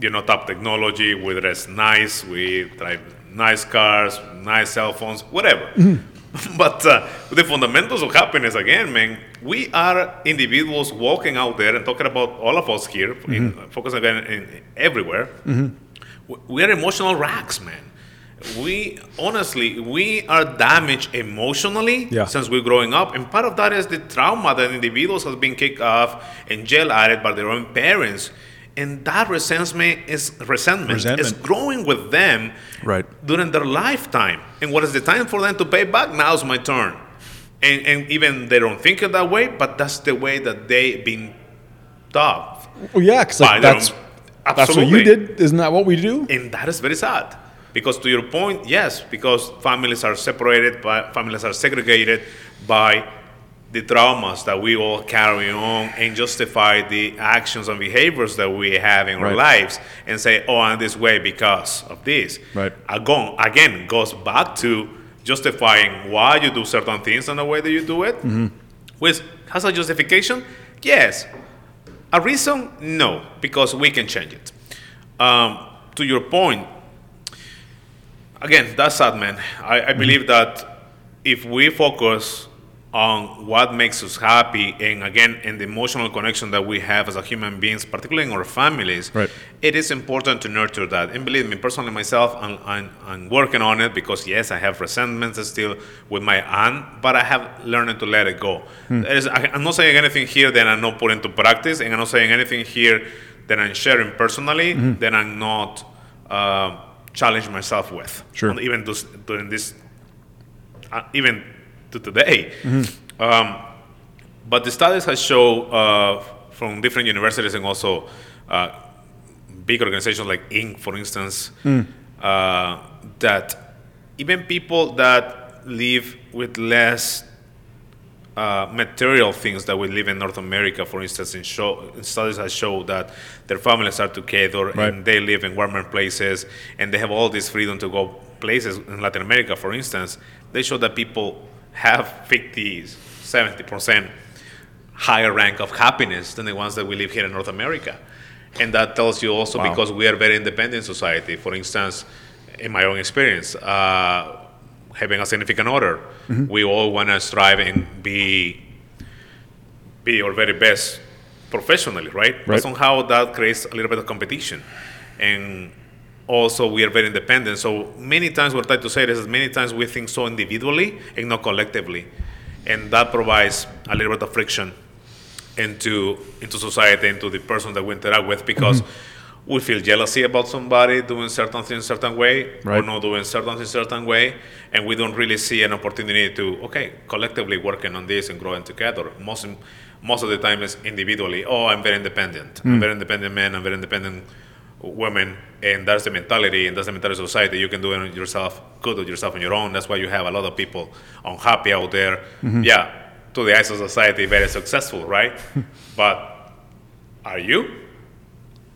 Speaker 2: you know, top technology. We dress nice. We drive nice cars, nice cell phones, whatever. Mm-hmm. <laughs> But uh, the fundamentals of happiness, again, man, we are individuals walking out there and talking about all of us here, in, mm-hmm. focusing again in, everywhere. Mm-hmm. W- We are emotional wrecks, man. We honestly, we are damaged emotionally
Speaker 1: Yeah.
Speaker 2: since we're growing up, and part of that is the trauma that individuals have been kicked off and jail added by their own parents, and that resentment is resentment, is growing with them
Speaker 1: Right.
Speaker 2: during their lifetime. And what is the time for them to pay back? Now's my turn. And, and even they don't think it that way, but that's the way that they've been taught.
Speaker 1: well, yeah, because like, that's that's what you did. Isn't that what we do?
Speaker 2: And that is very sad. Because to your point, yes, because families are separated, by, families are segregated by the traumas that we all carry on and justify the actions and behaviors that we have in our lives and say, oh, I'm this way because of this.
Speaker 1: Right.
Speaker 2: Again, again, goes back to justifying why you do certain things and the way that you do it. Which has a justification? Yes. A reason? No, because we can change it. Um, to your point, again, that's sad, man. I, I believe that if we focus on what makes us happy and again in the emotional connection that we have as a human beings particularly in our families
Speaker 1: Right.
Speaker 2: it is important to nurture that. And believe me personally myself I'm, I'm, I'm working on it because yes i have resentments still with my aunt but i have learned to let it go. There is- I, i'm not saying anything here that i'm not putting into practice and i'm not saying anything here that i'm sharing personally that i'm not uh, challenging myself with.
Speaker 1: Sure.
Speaker 2: Even this, during this uh, even to today. Um, but the studies have shown uh, from different universities and also uh, big organizations like Inc., for instance, uh, that even people that live with less uh, material things that we live in North America, for instance, in show, studies have shown that their families are together
Speaker 1: Right.
Speaker 2: and they live in warmer places and they have all this freedom to go places in Latin America, for instance. They show that people have 50, 70% higher rank of happiness than the ones that we live here in North America. And that tells you also
Speaker 1: Wow.
Speaker 2: because we are very independent society. For instance, in my own experience, uh, having a significant other,
Speaker 1: Mm-hmm.
Speaker 2: we all want to strive and be be our very best professionally, right?
Speaker 1: Right.
Speaker 2: But somehow that creates a little bit of competition, and also we are very independent. So many times what I try to say this is many times we think so individually and not collectively, and that provides a little bit of friction into into society, into the person that we interact with, because mm-hmm. we feel jealousy about somebody doing certain things certain way or not doing certain things certain way, and we don't really see an opportunity to okay collectively working on this and growing together. Most most of the time is individually. Oh, I'm very independent. I'm mm. very independent man. I'm very independent women, and that's the mentality, and that's the mentality of society. You can do it on yourself, good with yourself on your own. That's why you have a lot of people unhappy out there. Mm-hmm. Yeah, to the eyes of society, very successful, right? <laughs> but are you?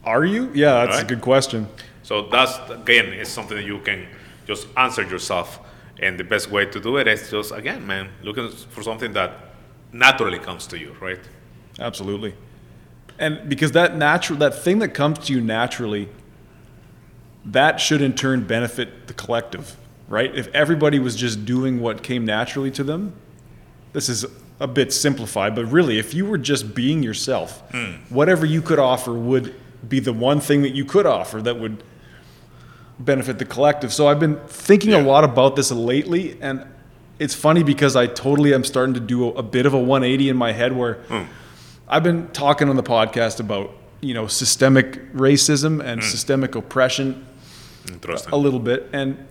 Speaker 1: Are you? Yeah, that's a good question.
Speaker 2: So that's again is something that you can just answer yourself, and the best way to do it is just again, man, looking for something that naturally comes to you, right?
Speaker 1: Absolutely. And because that natural that thing that comes to you naturally, that should in turn benefit the collective, right? If everybody was just doing what came naturally to them, this is a bit simplified, but really if you were just being yourself, hmm. whatever you could offer would be the one thing that you could offer that would benefit the collective. So I've been thinking a lot about this lately and it's funny because I totally am starting to do a, a bit of a 180 in my head where hmm. I've been talking on the podcast about, you know, systemic racism and mm. systemic oppression a little bit and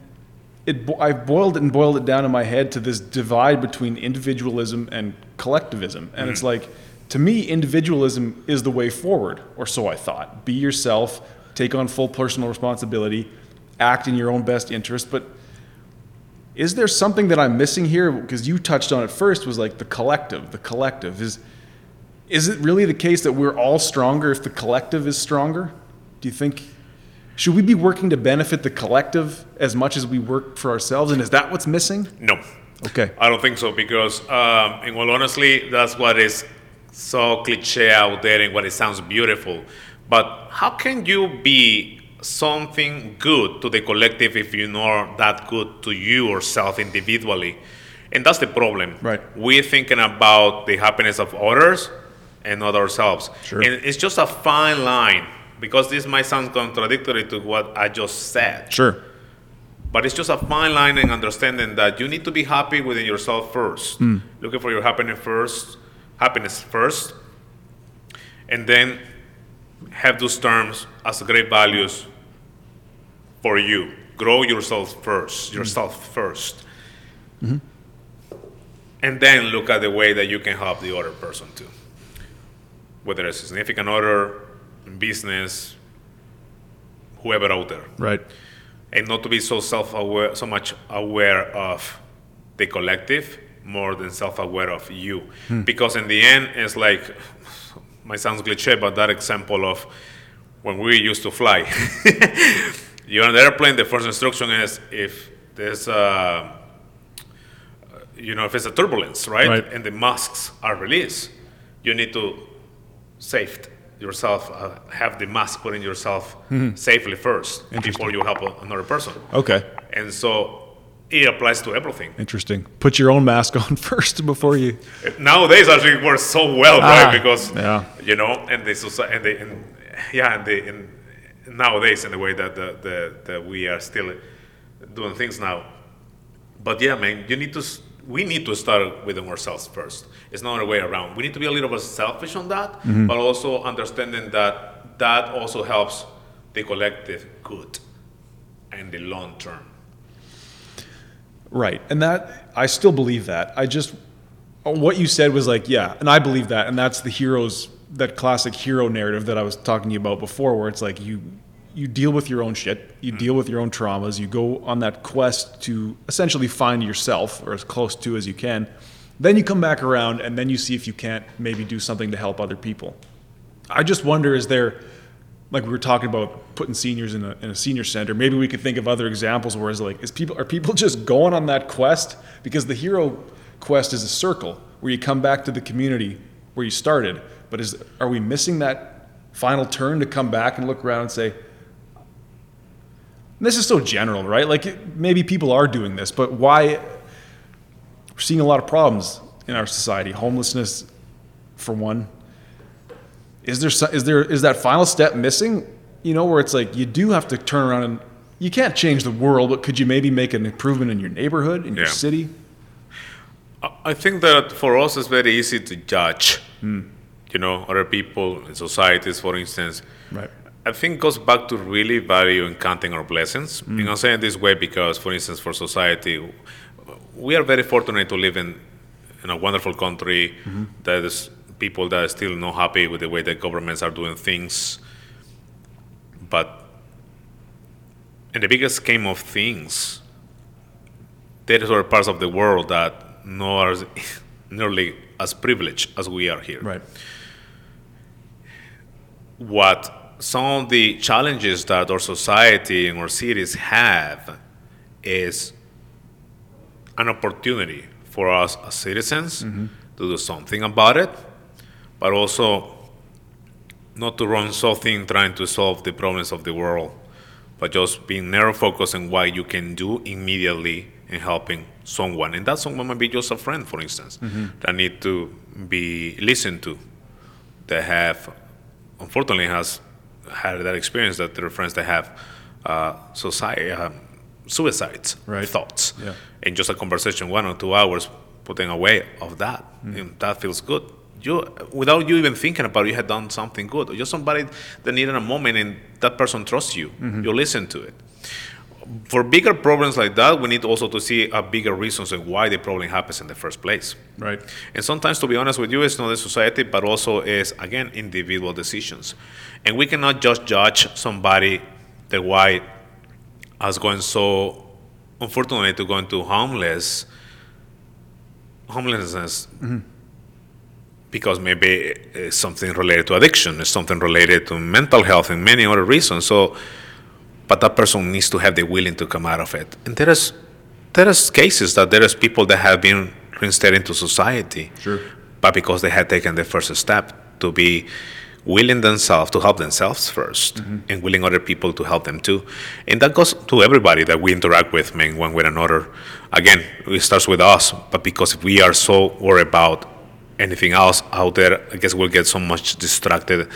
Speaker 1: it I've boiled it and boiled it down in my head to this divide between individualism and collectivism. And it's mm. like to me individualism is the way forward or so I thought. Be yourself, take on full personal responsibility, act in your own best interest, but is there something that I'm missing here because you touched on it first was like the collective, the collective is is it really the case that we're all stronger if the collective is stronger? Do you think should we be working to benefit the collective as much as we work for ourselves? And is that what's missing?
Speaker 2: no.
Speaker 1: Okay.
Speaker 2: I don't think so because, um, and well, honestly, that's what is so cliche out there and what it sounds beautiful. But how can you be something good to the collective if you're not that good to you yourself individually? And that's the problem.
Speaker 1: Right.
Speaker 2: We're thinking about the happiness of others and not ourselves.
Speaker 1: Sure.
Speaker 2: And it's just a fine line because this might sound contradictory to what I just said.
Speaker 1: Sure.
Speaker 2: But it's just a fine line in understanding that you need to be happy within yourself first. Hmm. Looking for your happiness first, happiness first, and then have those terms as great values for you. Grow yourself first, hmm. yourself 1st mm-hmm. And then look at the way that you can help the other person too. Whether it's a significant other, business, whoever out there
Speaker 1: Right.
Speaker 2: and not to be so self-aware, so much aware of the collective more than self-aware of you. Because in the end, it's like, <sighs> my sound cliche, but that example of when we used to fly. <laughs> You're on the airplane. The first instruction is if there's, uh, you know, if it's a turbulence, right,
Speaker 1: Right.
Speaker 2: and the masks are released, you need to save yourself, uh, have the mask put in yourself safely first before you help another person.
Speaker 1: Okay.
Speaker 2: And so it applies to everything.
Speaker 1: Interesting. Put your own mask on <laughs> first before you.
Speaker 2: Nowadays, actually, it works so well,
Speaker 1: Ah,
Speaker 2: right? Because
Speaker 1: yeah.
Speaker 2: you know, and the society, and, the, and yeah, and the and nowadays, in the way that the, the that we are still doing things now. But yeah, man, you need to. We need to start within ourselves first. It's not a way around. We need to be a little bit selfish on that,
Speaker 1: Mm-hmm.
Speaker 2: but also understanding that that also helps the collective good and the long term.
Speaker 1: Right. And that, I still believe that. I just, what you said was like, yeah, and I believe that. And that's the heroes, that classic hero narrative that I was talking to you about before, where it's like you, you deal with your own shit, you mm. deal with your own traumas, you go on that quest to essentially find yourself, or as close to as you can. Then you come back around, and then you see if you can't maybe do something to help other people. I just wonder is there, like we were talking about putting seniors in a, in a senior center, maybe we could think of other examples where it's like, is people, are people <laughs> just going on that quest? Because the hero quest is a circle where you come back to the community where you started. But is, are we missing that final turn to come back and look around and say, this is so general, right? Like it- maybe people are doing this, but why? We're seeing a lot of problems in our society. Homelessness, for one. Is there is there is that final step missing? You know, where it's like you do have to turn around and you can't change the world, but could you maybe make an improvement in your neighborhood, in your city?
Speaker 2: I- I think that for us it's very easy to judge. Hmm. you know, other people in societies, for instance.
Speaker 1: Right.
Speaker 2: I think goes back to really value and counting our blessings. Mm. I'm saying this way because, for instance, for society, we are very fortunate to live in, in a wonderful country mm-hmm. that is people that are still not happy with the way that governments are doing things. But in the biggest scheme of things, there are parts of the world that not are <laughs> nearly as privileged as we are here.
Speaker 1: Right.
Speaker 2: What some of the challenges that our society and our cities have is an opportunity for us as citizens mm-hmm. to do something about it, but also not to run something trying to solve the problems of the world, but just being narrow focused on what you can do immediately in helping someone. And that someone might be just a friend, for instance, mm-hmm. that need to be listened to, that have, unfortunately, has had that experience that there are friends that have uh, society, uh, suicides
Speaker 1: right.
Speaker 2: thoughts.
Speaker 1: Yeah.
Speaker 2: And just a conversation, one or two hours, putting away of that. Mm. And that feels good. You, without you even thinking about it, you had done something good. Or just somebody that needed a moment and that person trusts you. Mm-hmm. You listen to it. For bigger problems like that, we need also to see a bigger reasons and why the problem happens in the first place.
Speaker 1: Right.
Speaker 2: And sometimes, to be honest with you, it's not the society, but also is again individual decisions. And we cannot just judge somebody the why as going so unfortunately to go into homeless homelessness mm-hmm. because maybe it's something related to addiction, it's something related to mental health and many other reasons. So, but that person needs to have the willing to come out of it. And there is there is cases that there is people that have been reinstated into society,
Speaker 1: sure.
Speaker 2: but because they had taken the first step to be willing themselves to help themselves 1st mm-hmm. and willing other people to help them too. And that goes to everybody that we interact with, man, one with another. Again, it starts with us, but because if we are so worried about anything else out there, I guess we'll get so much distracted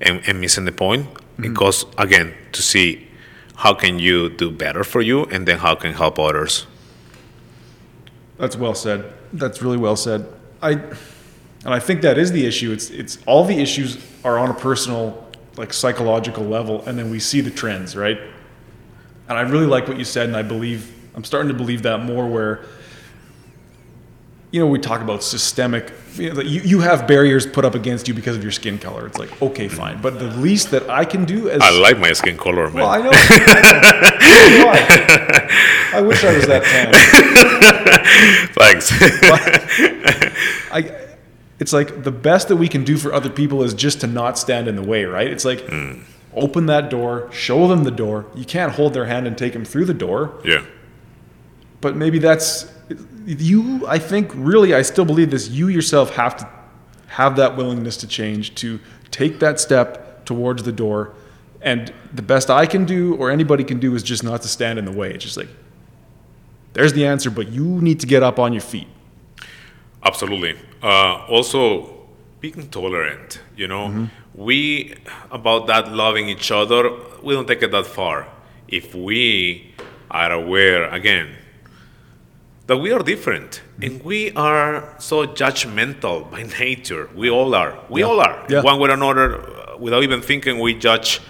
Speaker 2: and, and missing the point. Mm-hmm. Goes, again, to see how can you do better for you and then how can help others.
Speaker 1: That's well said. That's really well said. I and I think that is the issue. It's it's all the issues are on a personal, like psychological level, and then we see the trends, right? And I really like what you said, and I believe I'm starting to believe that more. Where you know we talk about systemic. You, know, you, you have barriers put up against you because of your skin color. It's like okay, fine, but the least that I can do as
Speaker 2: I like my skin color, man.
Speaker 1: Well, I know. <laughs> I, I wish I was that
Speaker 2: tan. <laughs> Thanks.
Speaker 1: I it's like the best that we can do for other people is just to not stand in the way, right? It's like mm. open that door, show them the door. You can't hold their hand and take them through the door.
Speaker 2: Yeah.
Speaker 1: But maybe that's you. I think really, I still believe this. You yourself have to have that willingness to change, to take that step towards the door. And the best I can do, or anybody can do, is just not to stand in the way. It's just like, there's the answer, but you need to get up on your feet.
Speaker 2: Absolutely. Uh, also, being tolerant. You know, mm-hmm. we about that loving each other. We don't take it that far. If we are aware again that we are different mm-hmm. and we are so judgmental by <laughs> nature. We all are. We yeah. all are. Yeah. One way or another, without even thinking, we judge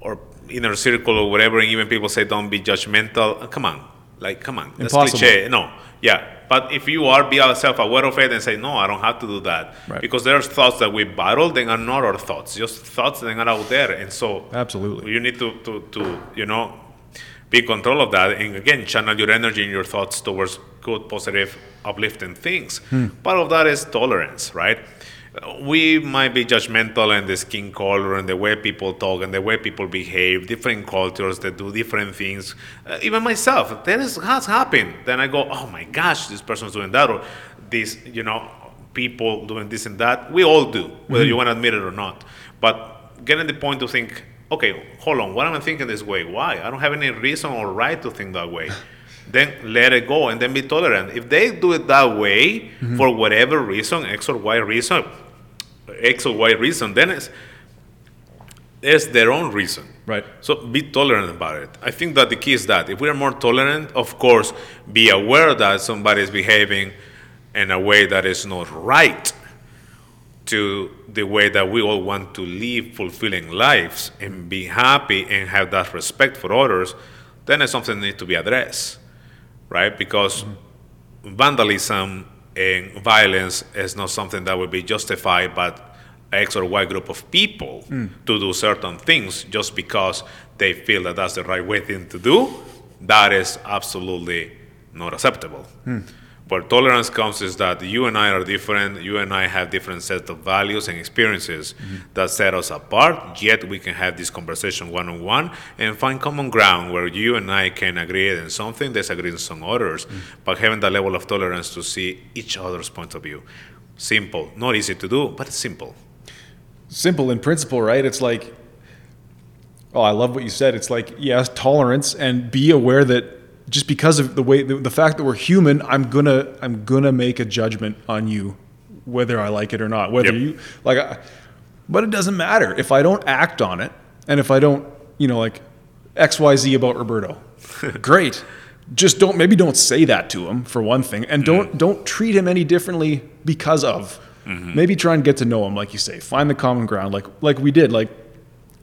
Speaker 2: or inner circle or whatever. And even people say, "Don't be judgmental." Uh, come on, like, come on. That's
Speaker 1: Impossible.
Speaker 2: cliche. No, yeah but if you are be self-aware of it and say, no, I don't have to do that,
Speaker 1: right.
Speaker 2: because there's thoughts that we battle, then are not our thoughts, just thoughts that are out there, and so
Speaker 1: absolutely,
Speaker 2: you need to to, to you know be control of that, and again, channel your energy and your thoughts towards good, positive, uplifting things. Hmm. Part of that is tolerance, right? we might be judgmental in the skin color and the way people talk and the way people behave, different cultures that do different things. Uh, even myself, that is, has happened. Then I go, oh my gosh, this person's doing that, or this, you know, people doing this and that. We all do, whether mm-hmm. you want to admit it or not. But getting the point to think, okay, hold on, why am I thinking this way? Why? I don't have any reason or right to think that way. then let it go and then be tolerant. If they do it that way mm-hmm. for whatever reason, X or Y reason, X or Y reason, then it's, it's their own reason.
Speaker 1: Right.
Speaker 2: So be tolerant about it. I think that the key is that if we are more tolerant, of course, be aware that somebody is behaving in a way that is not right. To the way that we all want to live fulfilling lives and be happy and have that respect for others, then it's something that needs to be addressed, right? Because vandalism and violence is not something that would be justified by X or Y group of people hmm. to do certain things just because they feel that that's the right way thing to do. That is absolutely not acceptable. Hmm. Where tolerance comes is that you and I are different. You and I have different sets of values and experiences mm-hmm. that set us apart. Yet we can have this conversation one on one and find common ground where you and I can agree on something, disagree on some others, mm. but having that level of tolerance to see each other's point of view. Simple, not easy to do, but simple.
Speaker 1: simple in principle, right? It's like, oh, I love what you said. It's like, yes, tolerance and be aware that just because of the way, the, the fact that we're human, I'm gonna, I'm gonna make a judgment on you, whether I like it or not. Whether
Speaker 2: Yep.
Speaker 1: you like, I, but it doesn't matter if I don't act on it, and if I don't, you know, like X, Y, Z about Roberto. <laughs> Great. Just don't maybe don't say that to him for one thing, and don't mm. don't treat him any differently because of. Mm-hmm. Maybe try and get to know him, like you say. Find the common ground, like like we did. Like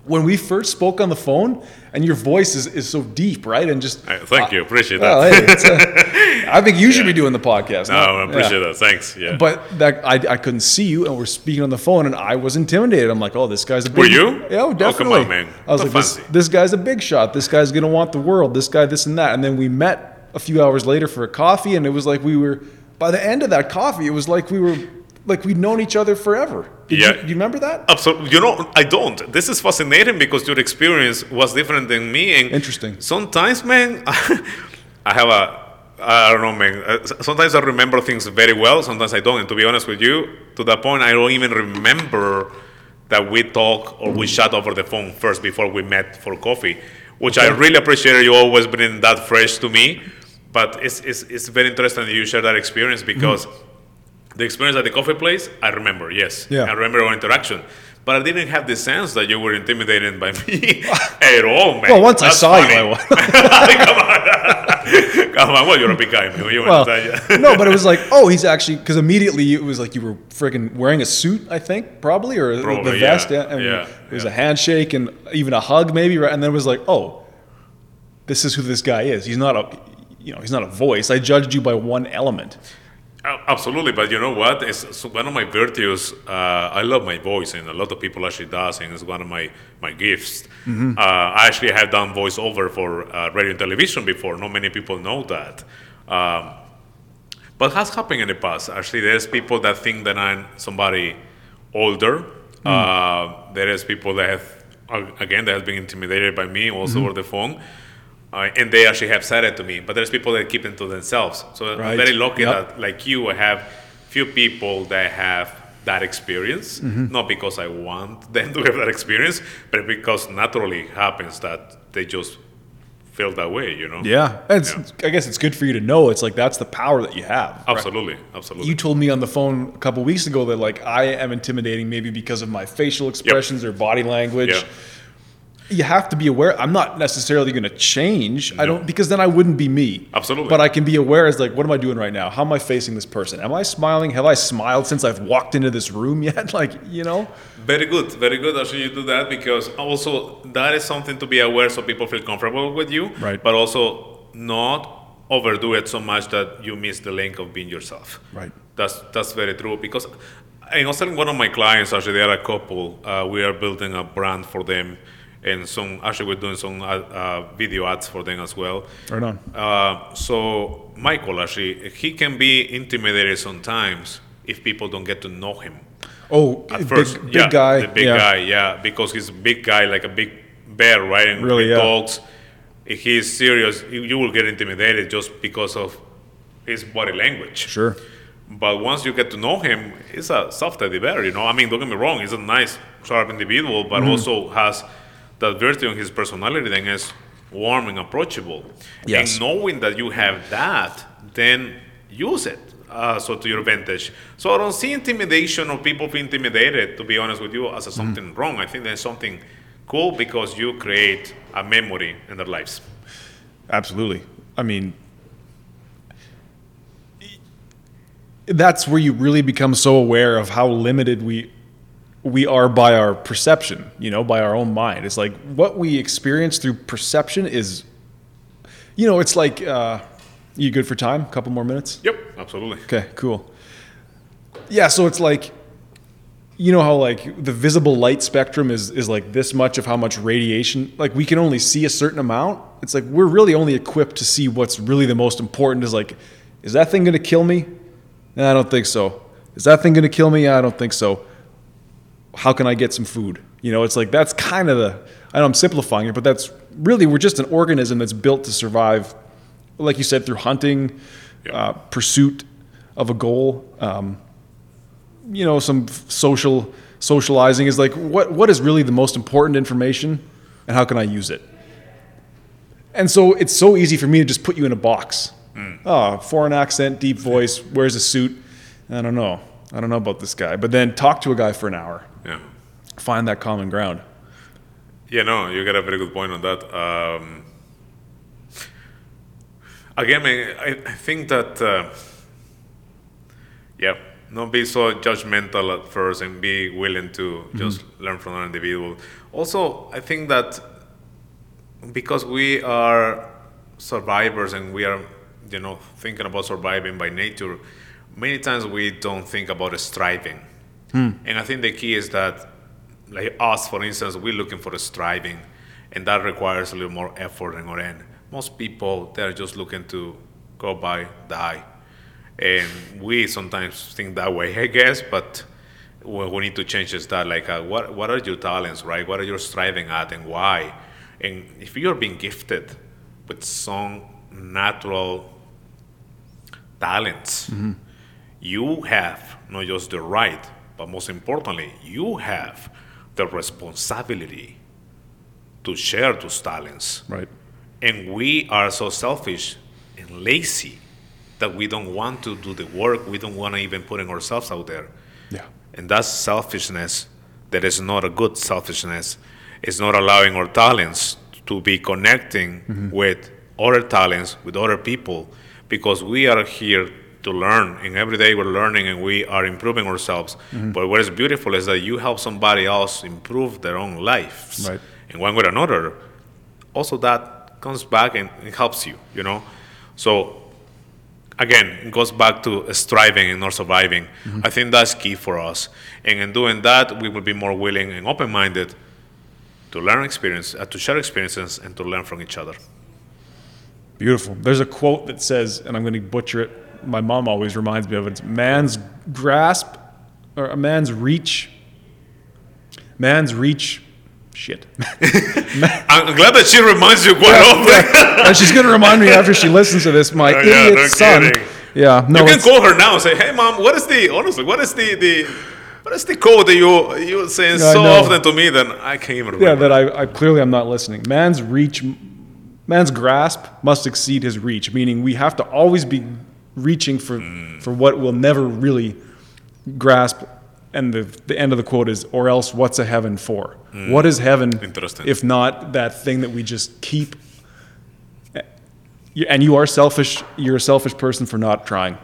Speaker 1: when we first spoke on the phone, and your voice is, is so deep, right? And just
Speaker 2: Uh, thank you, appreciate
Speaker 1: well,
Speaker 2: that.
Speaker 1: hey, it's a, <laughs> I think you should be doing the podcast.
Speaker 2: no,
Speaker 1: not-
Speaker 2: I appreciate
Speaker 1: yeah.
Speaker 2: that. Thanks. Yeah.
Speaker 1: But that I, I couldn't see you, and we're speaking on the phone, and I was intimidated. I'm like, oh, this guy's a big.
Speaker 2: Were you?
Speaker 1: Yeah,
Speaker 2: Oh, come
Speaker 1: definitely.
Speaker 2: on, man.
Speaker 1: I was
Speaker 2: Not
Speaker 1: like, this, this guy's a big shot. This guy's gonna want the world. This guy, this and that. And then we met a few hours later for a coffee, and it was like we were. By the end of that coffee, it was like we were like we'd known each other forever. Did
Speaker 2: Yeah.
Speaker 1: you, do you remember that?
Speaker 2: Absolutely. You know, I don't. This is fascinating because your experience was different than me. And
Speaker 1: Interesting.
Speaker 2: Sometimes, man, <laughs> I have a. I don't know, man. Uh, Sometimes I remember things very well. Sometimes I don't. And to be honest with you, to that point, I don't even remember that we talk or we chat over the phone first before we met for coffee, which I really appreciate you always bringing that fresh to me. But it's, it's, it's very interesting that you share that experience because the experience at the coffee place, I remember, yes.
Speaker 1: Yeah.
Speaker 2: I remember our interaction. But I didn't have the sense that you were intimidated by me <laughs> <laughs> at all, man.
Speaker 1: Well, once I saw
Speaker 2: funny.
Speaker 1: you, I <laughs> was.
Speaker 2: Come on. Come on. Well, you're a big guy, man. You
Speaker 1: Well, no, but it was like, oh, he's actually because immediately it was like you were freaking wearing a suit, I think, probably, or the- the vest.
Speaker 2: yeah.
Speaker 1: and
Speaker 2: Yeah,
Speaker 1: it was
Speaker 2: yeah.
Speaker 1: a handshake and even a hug, maybe, right? And then it was like, oh, this is who this guy is. He's not a, you know, he's not a voice. I judged you by one element.
Speaker 2: A- Absolutely, but you know what? It's one of my virtues. Uh, I love my voice, and a lot of people actually does, and it's one of my my gifts.
Speaker 1: Mm-hmm.
Speaker 2: Uh, I actually have done voiceover for uh, radio and television before. Not many people know that, um, but has happened in the past. Actually, there's people that think that I'm somebody older.
Speaker 1: Mm.
Speaker 2: Uh, there is people that have uh, again that have been intimidated by me also
Speaker 1: Mm-hmm.
Speaker 2: over the phone. Uh, and they actually have said it to me, but there's people that keep it to themselves. So I'm very lucky
Speaker 1: Yep.
Speaker 2: that like you I have few people that have that experience
Speaker 1: Mm-hmm.
Speaker 2: not because i want them to have that experience but because naturally happens that they just feel that way you know
Speaker 1: Yeah, and
Speaker 2: Yeah.
Speaker 1: I guess it's good for you to know. It's like that's the power that you have. right?
Speaker 2: absolutely absolutely
Speaker 1: You told me on the phone a couple weeks ago that like I am intimidating maybe because of my facial expressions or body language.
Speaker 2: Yeah.
Speaker 1: You have to be aware. I'm not necessarily going to change. I don't because then I wouldn't be me.
Speaker 2: Absolutely.
Speaker 1: But I can be aware as like, what am I doing right now? How am I facing this person? Am I smiling? Have I smiled since I've walked into this room <laughs> yet? Like, you know?
Speaker 2: Very good, very good. Actually, you do that because also that is something to be aware so people feel comfortable with you.
Speaker 1: Right.
Speaker 2: But also not overdo it so much that you miss the link of being yourself.
Speaker 1: Right.
Speaker 2: That's that's very true because I was telling one of my clients actually they are a couple. Uh, we are building a brand for them, and some actually we're doing some uh, uh, video ads for them as well.
Speaker 1: Right on.
Speaker 2: Uh, so Michael actually he can be intimidated sometimes if people don't get to know him
Speaker 1: Oh,
Speaker 2: at
Speaker 1: big,
Speaker 2: first.
Speaker 1: big
Speaker 2: yeah,
Speaker 1: guy.
Speaker 2: The big
Speaker 1: yeah.
Speaker 2: guy, yeah, because he's a big guy, like a big bear, right? And
Speaker 1: Really,
Speaker 2: he
Speaker 1: yeah.
Speaker 2: talks. If he's serious, you, you will get intimidated just because of his body language.
Speaker 1: Sure.
Speaker 2: But once you get to know him, he's a soft teddy bear, you know. I mean, don't get me wrong, he's a nice, sharp individual, but
Speaker 1: Mm-hmm.
Speaker 2: also has that virtue in his personality then is warm and approachable.
Speaker 1: Yes.
Speaker 2: And knowing that you have that, then use it. Uh, so to your advantage. So I don't see intimidation or people being intimidated, to be honest with you, as a something wrong. I think there's something cool because you create a memory in their lives.
Speaker 1: Absolutely. I mean, that's where you really become so aware of how limited we we are by our perception, you know, by our own mind. It's like what we experience through perception is, you know, it's like, uh, you good for time? A couple more minutes?
Speaker 2: Yep, absolutely.
Speaker 1: Okay, cool. Yeah, so it's like, you know how like the visible light spectrum is is like this much of how much radiation, like we can only see a certain amount. It's like we're really only equipped to see what's really the most important. Is like, is that thing gonna kill me? I don't think so. Is that thing gonna kill me? I don't think so how can I get some food? You know, it's like that's kind of the I know I'm simplifying it, but that's really we're just an organism that's built to survive, like you said, through hunting, yeah. uh, pursuit of a goal. Um, you know, some social socializing is like what what is really the most important information, and how can I use it? And so it's so easy for me to just put you in a box. Mm. Oh, foreign accent, deep voice, wears a suit. I don't know. I don't know about this guy. But then talk to a guy for an hour
Speaker 2: yeah.
Speaker 1: Find that common ground.
Speaker 2: Yeah, no, you got a very good point on that. Um, again, I, I think that, uh, yeah, not be so judgmental at first and be willing to mm-hmm. just learn from an individual. Also, I think that because we are survivors and we are, you know, thinking about surviving by nature, many times we don't think about striving Hmm. And I think the key is that, like us, for instance, we're looking for a striving, and that requires a little more effort on our end. Most people, they're just looking to go by, die. And we sometimes think that way, <laughs> I guess, but what we need to change is that, like, uh, what, what are your talents, right? What are you striving at and why? And if you're being gifted with some natural talents, mm-hmm. You have not just the right, but most importantly, you have the responsibility to share those talents.
Speaker 1: Right.
Speaker 2: And we are so selfish and lazy that we don't want to do the work. We don't want to even put ourselves out there.
Speaker 1: Yeah.
Speaker 2: And that's selfishness. That is not a good selfishness. It's not allowing our talents to be connecting mm-hmm. with other talents, with other people, because we are here to learn. And every day we're learning and we are improving ourselves. Mm-hmm. but what is beautiful is that you help somebody else improve their own lives.
Speaker 1: Right.
Speaker 2: and one way or another also that comes back and it helps you you know? So again it goes back to striving and not surviving. Mm-hmm. i think that's key for us. And in doing that we will be more willing and open-minded to learn experience uh, to share experiences and to learn from each other.
Speaker 1: Beautiful. There's a quote that says and i'm going to butcher it my mom always reminds me of it. It's man's grasp or a man's reach. Man's reach. Shit. <laughs>
Speaker 2: I'm glad that she reminds you quite yeah, often.
Speaker 1: Yeah. <laughs> And she's going to remind me after she listens to this. My <laughs> oh, yeah, idiot no son. Kidding. Yeah,
Speaker 2: no. You can call her now and say, "Hey, mom, what is the honestly? What is the the what is the code that you you saying so often to me that I can't even remember?"
Speaker 1: Yeah, that I, I clearly I'm not listening. Man's reach, man's grasp must exceed his reach. Meaning, we have to always be reaching for mm. for what we'll never really grasp. And the the end of the quote is, "Or else, what's a heaven for? Mm. What is heaven if not that thing that we just keep?" And you are selfish. You're a selfish person for not trying.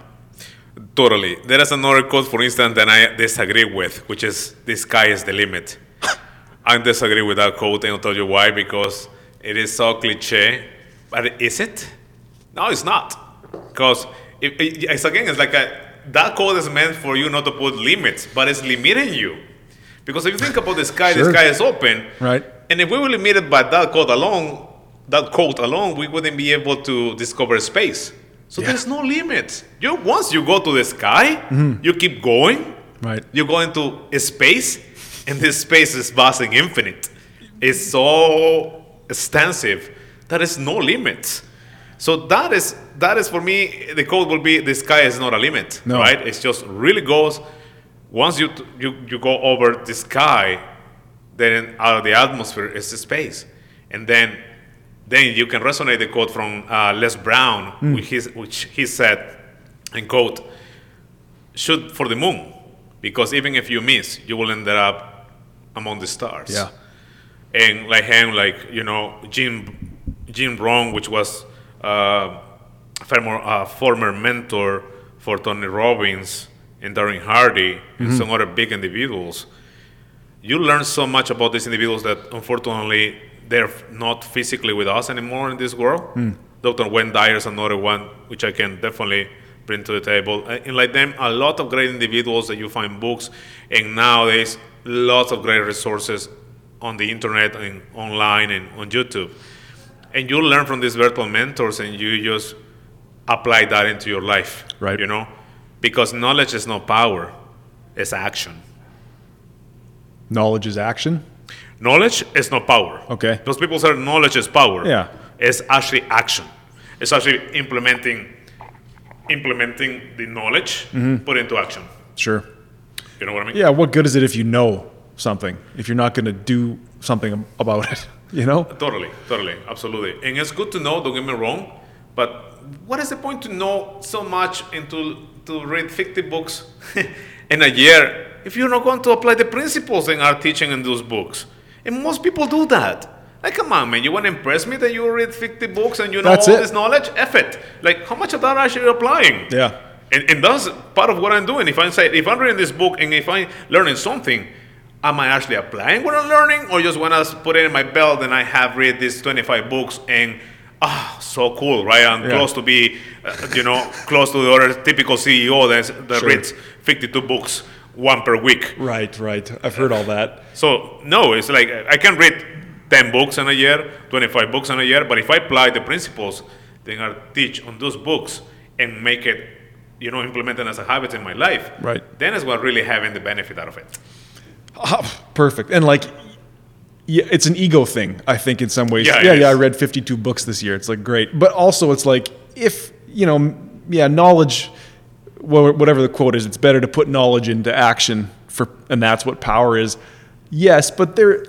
Speaker 2: Totally. There is another quote, for instance, that I disagree with, which is "The sky is the limit." <laughs> I disagree with that quote, and I'll tell you why. Because it is so cliche, but is it? No, it's not. Because it, it, it's again, it's like a, that code is meant for you not to put limits, but it's limiting you. Because if you think about the sky, sure. the sky is open.
Speaker 1: Right.
Speaker 2: And if we were limited by that code alone, that code alone, we wouldn't be able to discover space. So yeah. there's no limit. You once you go to the sky, mm-hmm. you keep going.
Speaker 1: Right.
Speaker 2: You go into space, and this space is vast and infinite. It's so extensive that there's no limits. So that is that is for me the code will be the sky is not a limit, no. right? It's just really goes once you you you go over the sky, then out of the atmosphere is the space, and then then you can resonate the quote from uh, Les Brown, mm. which, he, which he said, and quote, shoot for the moon, because even if you miss, you will end up among the stars.
Speaker 1: Yeah.
Speaker 2: And like him, like you know, Jim Jim Rohn, which was uh, former, uh, former mentor for Tony Robbins and Darren Hardy and some other big individuals, you learn so much about these individuals that unfortunately they're not physically with us anymore in this world. Dr. Wayne Dyer is another one which I can definitely bring to the table. Uh, And like them, a lot of great individuals that you find books, and nowadays lots of great resources on the internet and online and on YouTube. And you learn from these virtual mentors, and you just apply that into your life.
Speaker 1: Right.
Speaker 2: You know, because knowledge is not power; it's action.
Speaker 1: Knowledge is action.
Speaker 2: Knowledge is not power.
Speaker 1: Okay.
Speaker 2: Because people say knowledge is power.
Speaker 1: Yeah.
Speaker 2: It's actually action. It's actually implementing implementing the knowledge mm-hmm. put into action.
Speaker 1: Sure.
Speaker 2: You know what I mean?
Speaker 1: Yeah. What good is it if you know something if you're not going to do something about it? You know.
Speaker 2: Totally, totally, absolutely. And it's good to know, don't get me wrong, but what is the point to know so much and to, to read 50 books <laughs> in a year if you're not going to apply the principles that are teaching in those books? And most people do that. Like, come on, man, you want to impress me that you read 50 books and you know
Speaker 1: That's
Speaker 2: all
Speaker 1: it.
Speaker 2: this knowledge? F it. Like, how much of that are you applying?
Speaker 1: Yeah.
Speaker 2: And, and that's part of what I'm doing. If I say, if I'm reading this book and if I'm learning something, am I actually applying what I'm learning, or just when I put it in my belt and I have read these 25 books and ah, so cool, right? I'm
Speaker 1: Yeah.
Speaker 2: close to be, uh, you know, close to the other typical CEO that
Speaker 1: Sure.
Speaker 2: reads 52 books, one per week.
Speaker 1: Right. Right. I've heard all that.
Speaker 2: So no, it's like I can read 10 books in a year, 25 books in a year, but if I apply the principles that are teach on those books and make it, you know, implement it as a habit in my life,
Speaker 1: Right.
Speaker 2: then is what really having the benefit out of it.
Speaker 1: Ah, <laughs> perfect. And like, yeah, it's an ego thing. I think in some ways.
Speaker 2: Yeah,
Speaker 1: yeah, yeah. I read 52 books this year. It's like great, but also it's like if you know, yeah, knowledge, whatever the quote is, it's better to put knowledge into action for, and that's what power is. Yes, but there.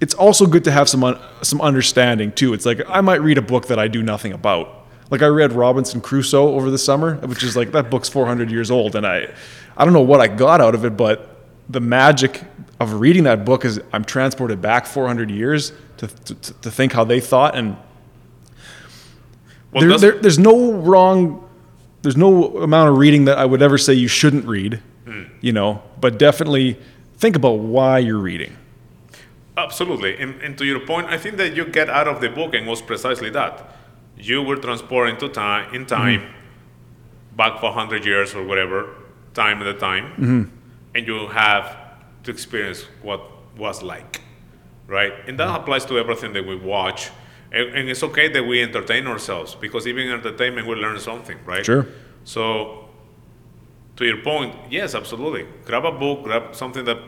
Speaker 1: It's also good to have some un, some understanding too. It's like I might read a book that I do nothing about. Like I read Robinson Crusoe over the summer, which is like that book's 400 years old, and I, I don't know what I got out of it, but the magic of reading that book is I'm transported back 400 years to, to, to think how they thought, and
Speaker 2: Well,
Speaker 1: there, there, there's no wrong, there's no amount of reading that I would ever say you shouldn't read,
Speaker 2: Hmm.
Speaker 1: you know, but definitely think about why you're reading.
Speaker 2: Absolutely. And, and to your point, I think that you get out of the book and was precisely that. You were transported into time in time, back for hundred years or whatever, time at a time, and you have to experience what was like. Right? And that mm-hmm. applies to everything that we watch. And, and it's okay that we entertain ourselves because even in entertainment we learn something, right?
Speaker 1: Sure.
Speaker 2: So to your point, yes, absolutely. Grab a book, grab something that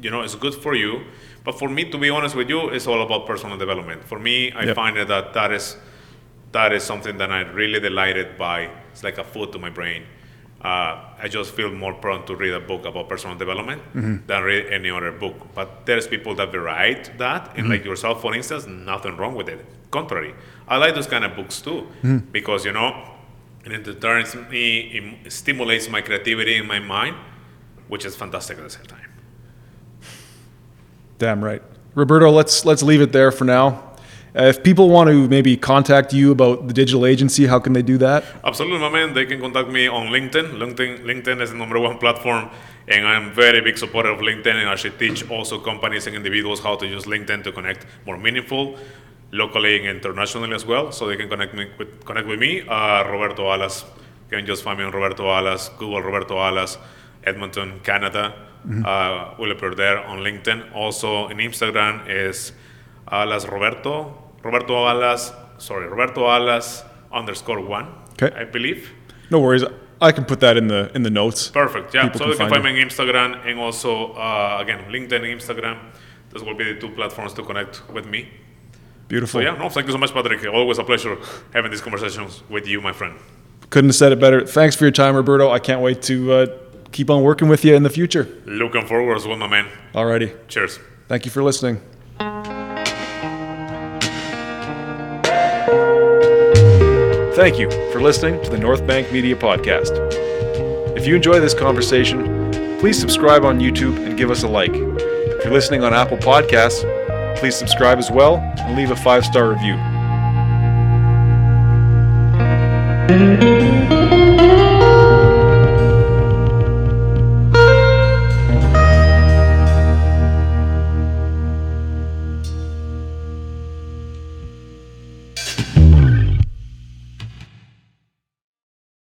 Speaker 2: you know is good for you. But for me, to be honest with you, it's all about personal development. For me, I
Speaker 1: Yep.
Speaker 2: find that that is that is something that I'm really delighted by. It's like a food to my brain. Uh, I just feel more prone to read a book about personal development mm-hmm. than read any other book. But there's people that write that, and like mm-hmm. yourself, for instance, nothing wrong with it. Contrary, I like those kind of books too mm. because you know it turns me, it stimulates my creativity in my mind, which is fantastic at the same time.
Speaker 1: Damn right. Roberto, let's let's leave it there for now. Uh, if people want to maybe contact you about the digital agency, how can they do that?
Speaker 2: Absolutely, my man. They can contact me on LinkedIn. LinkedIn, LinkedIn is the number one platform, and I'm very big supporter of LinkedIn. And I should teach also companies and individuals how to use LinkedIn to connect more meaningful, locally and internationally as well. So they can connect me with connect with me, uh, Roberto Alas. You can just find me on Roberto Alas, Google Roberto Alas, Edmonton, Canada. Uh, will appear there on LinkedIn. Also in Instagram is Alas Roberto, Roberto Alas, sorry, Roberto Alas underscore one.
Speaker 1: Okay.
Speaker 2: I believe.
Speaker 1: No worries. I can put that in the in the notes.
Speaker 2: Perfect. Yeah.
Speaker 1: People
Speaker 2: so
Speaker 1: can
Speaker 2: you can
Speaker 1: find
Speaker 2: find me on Instagram and also uh, again LinkedIn and Instagram. Those will be the two platforms to connect with me.
Speaker 1: Beautiful.
Speaker 2: So yeah, no, thank you so much, Patrick. Always a pleasure having these conversations with you, my friend.
Speaker 1: Couldn't have said it better. Thanks for your time, Roberto. I can't wait to uh, keep on working with you in the future.
Speaker 2: Looking forward as well, my man.
Speaker 1: Alrighty.
Speaker 2: Cheers.
Speaker 1: Thank you for listening. Thank you for listening to the North Bank Media Podcast. If you enjoy this conversation, please subscribe on YouTube and give us a like. If you're listening on Apple Podcasts, please subscribe as well and leave a five star review.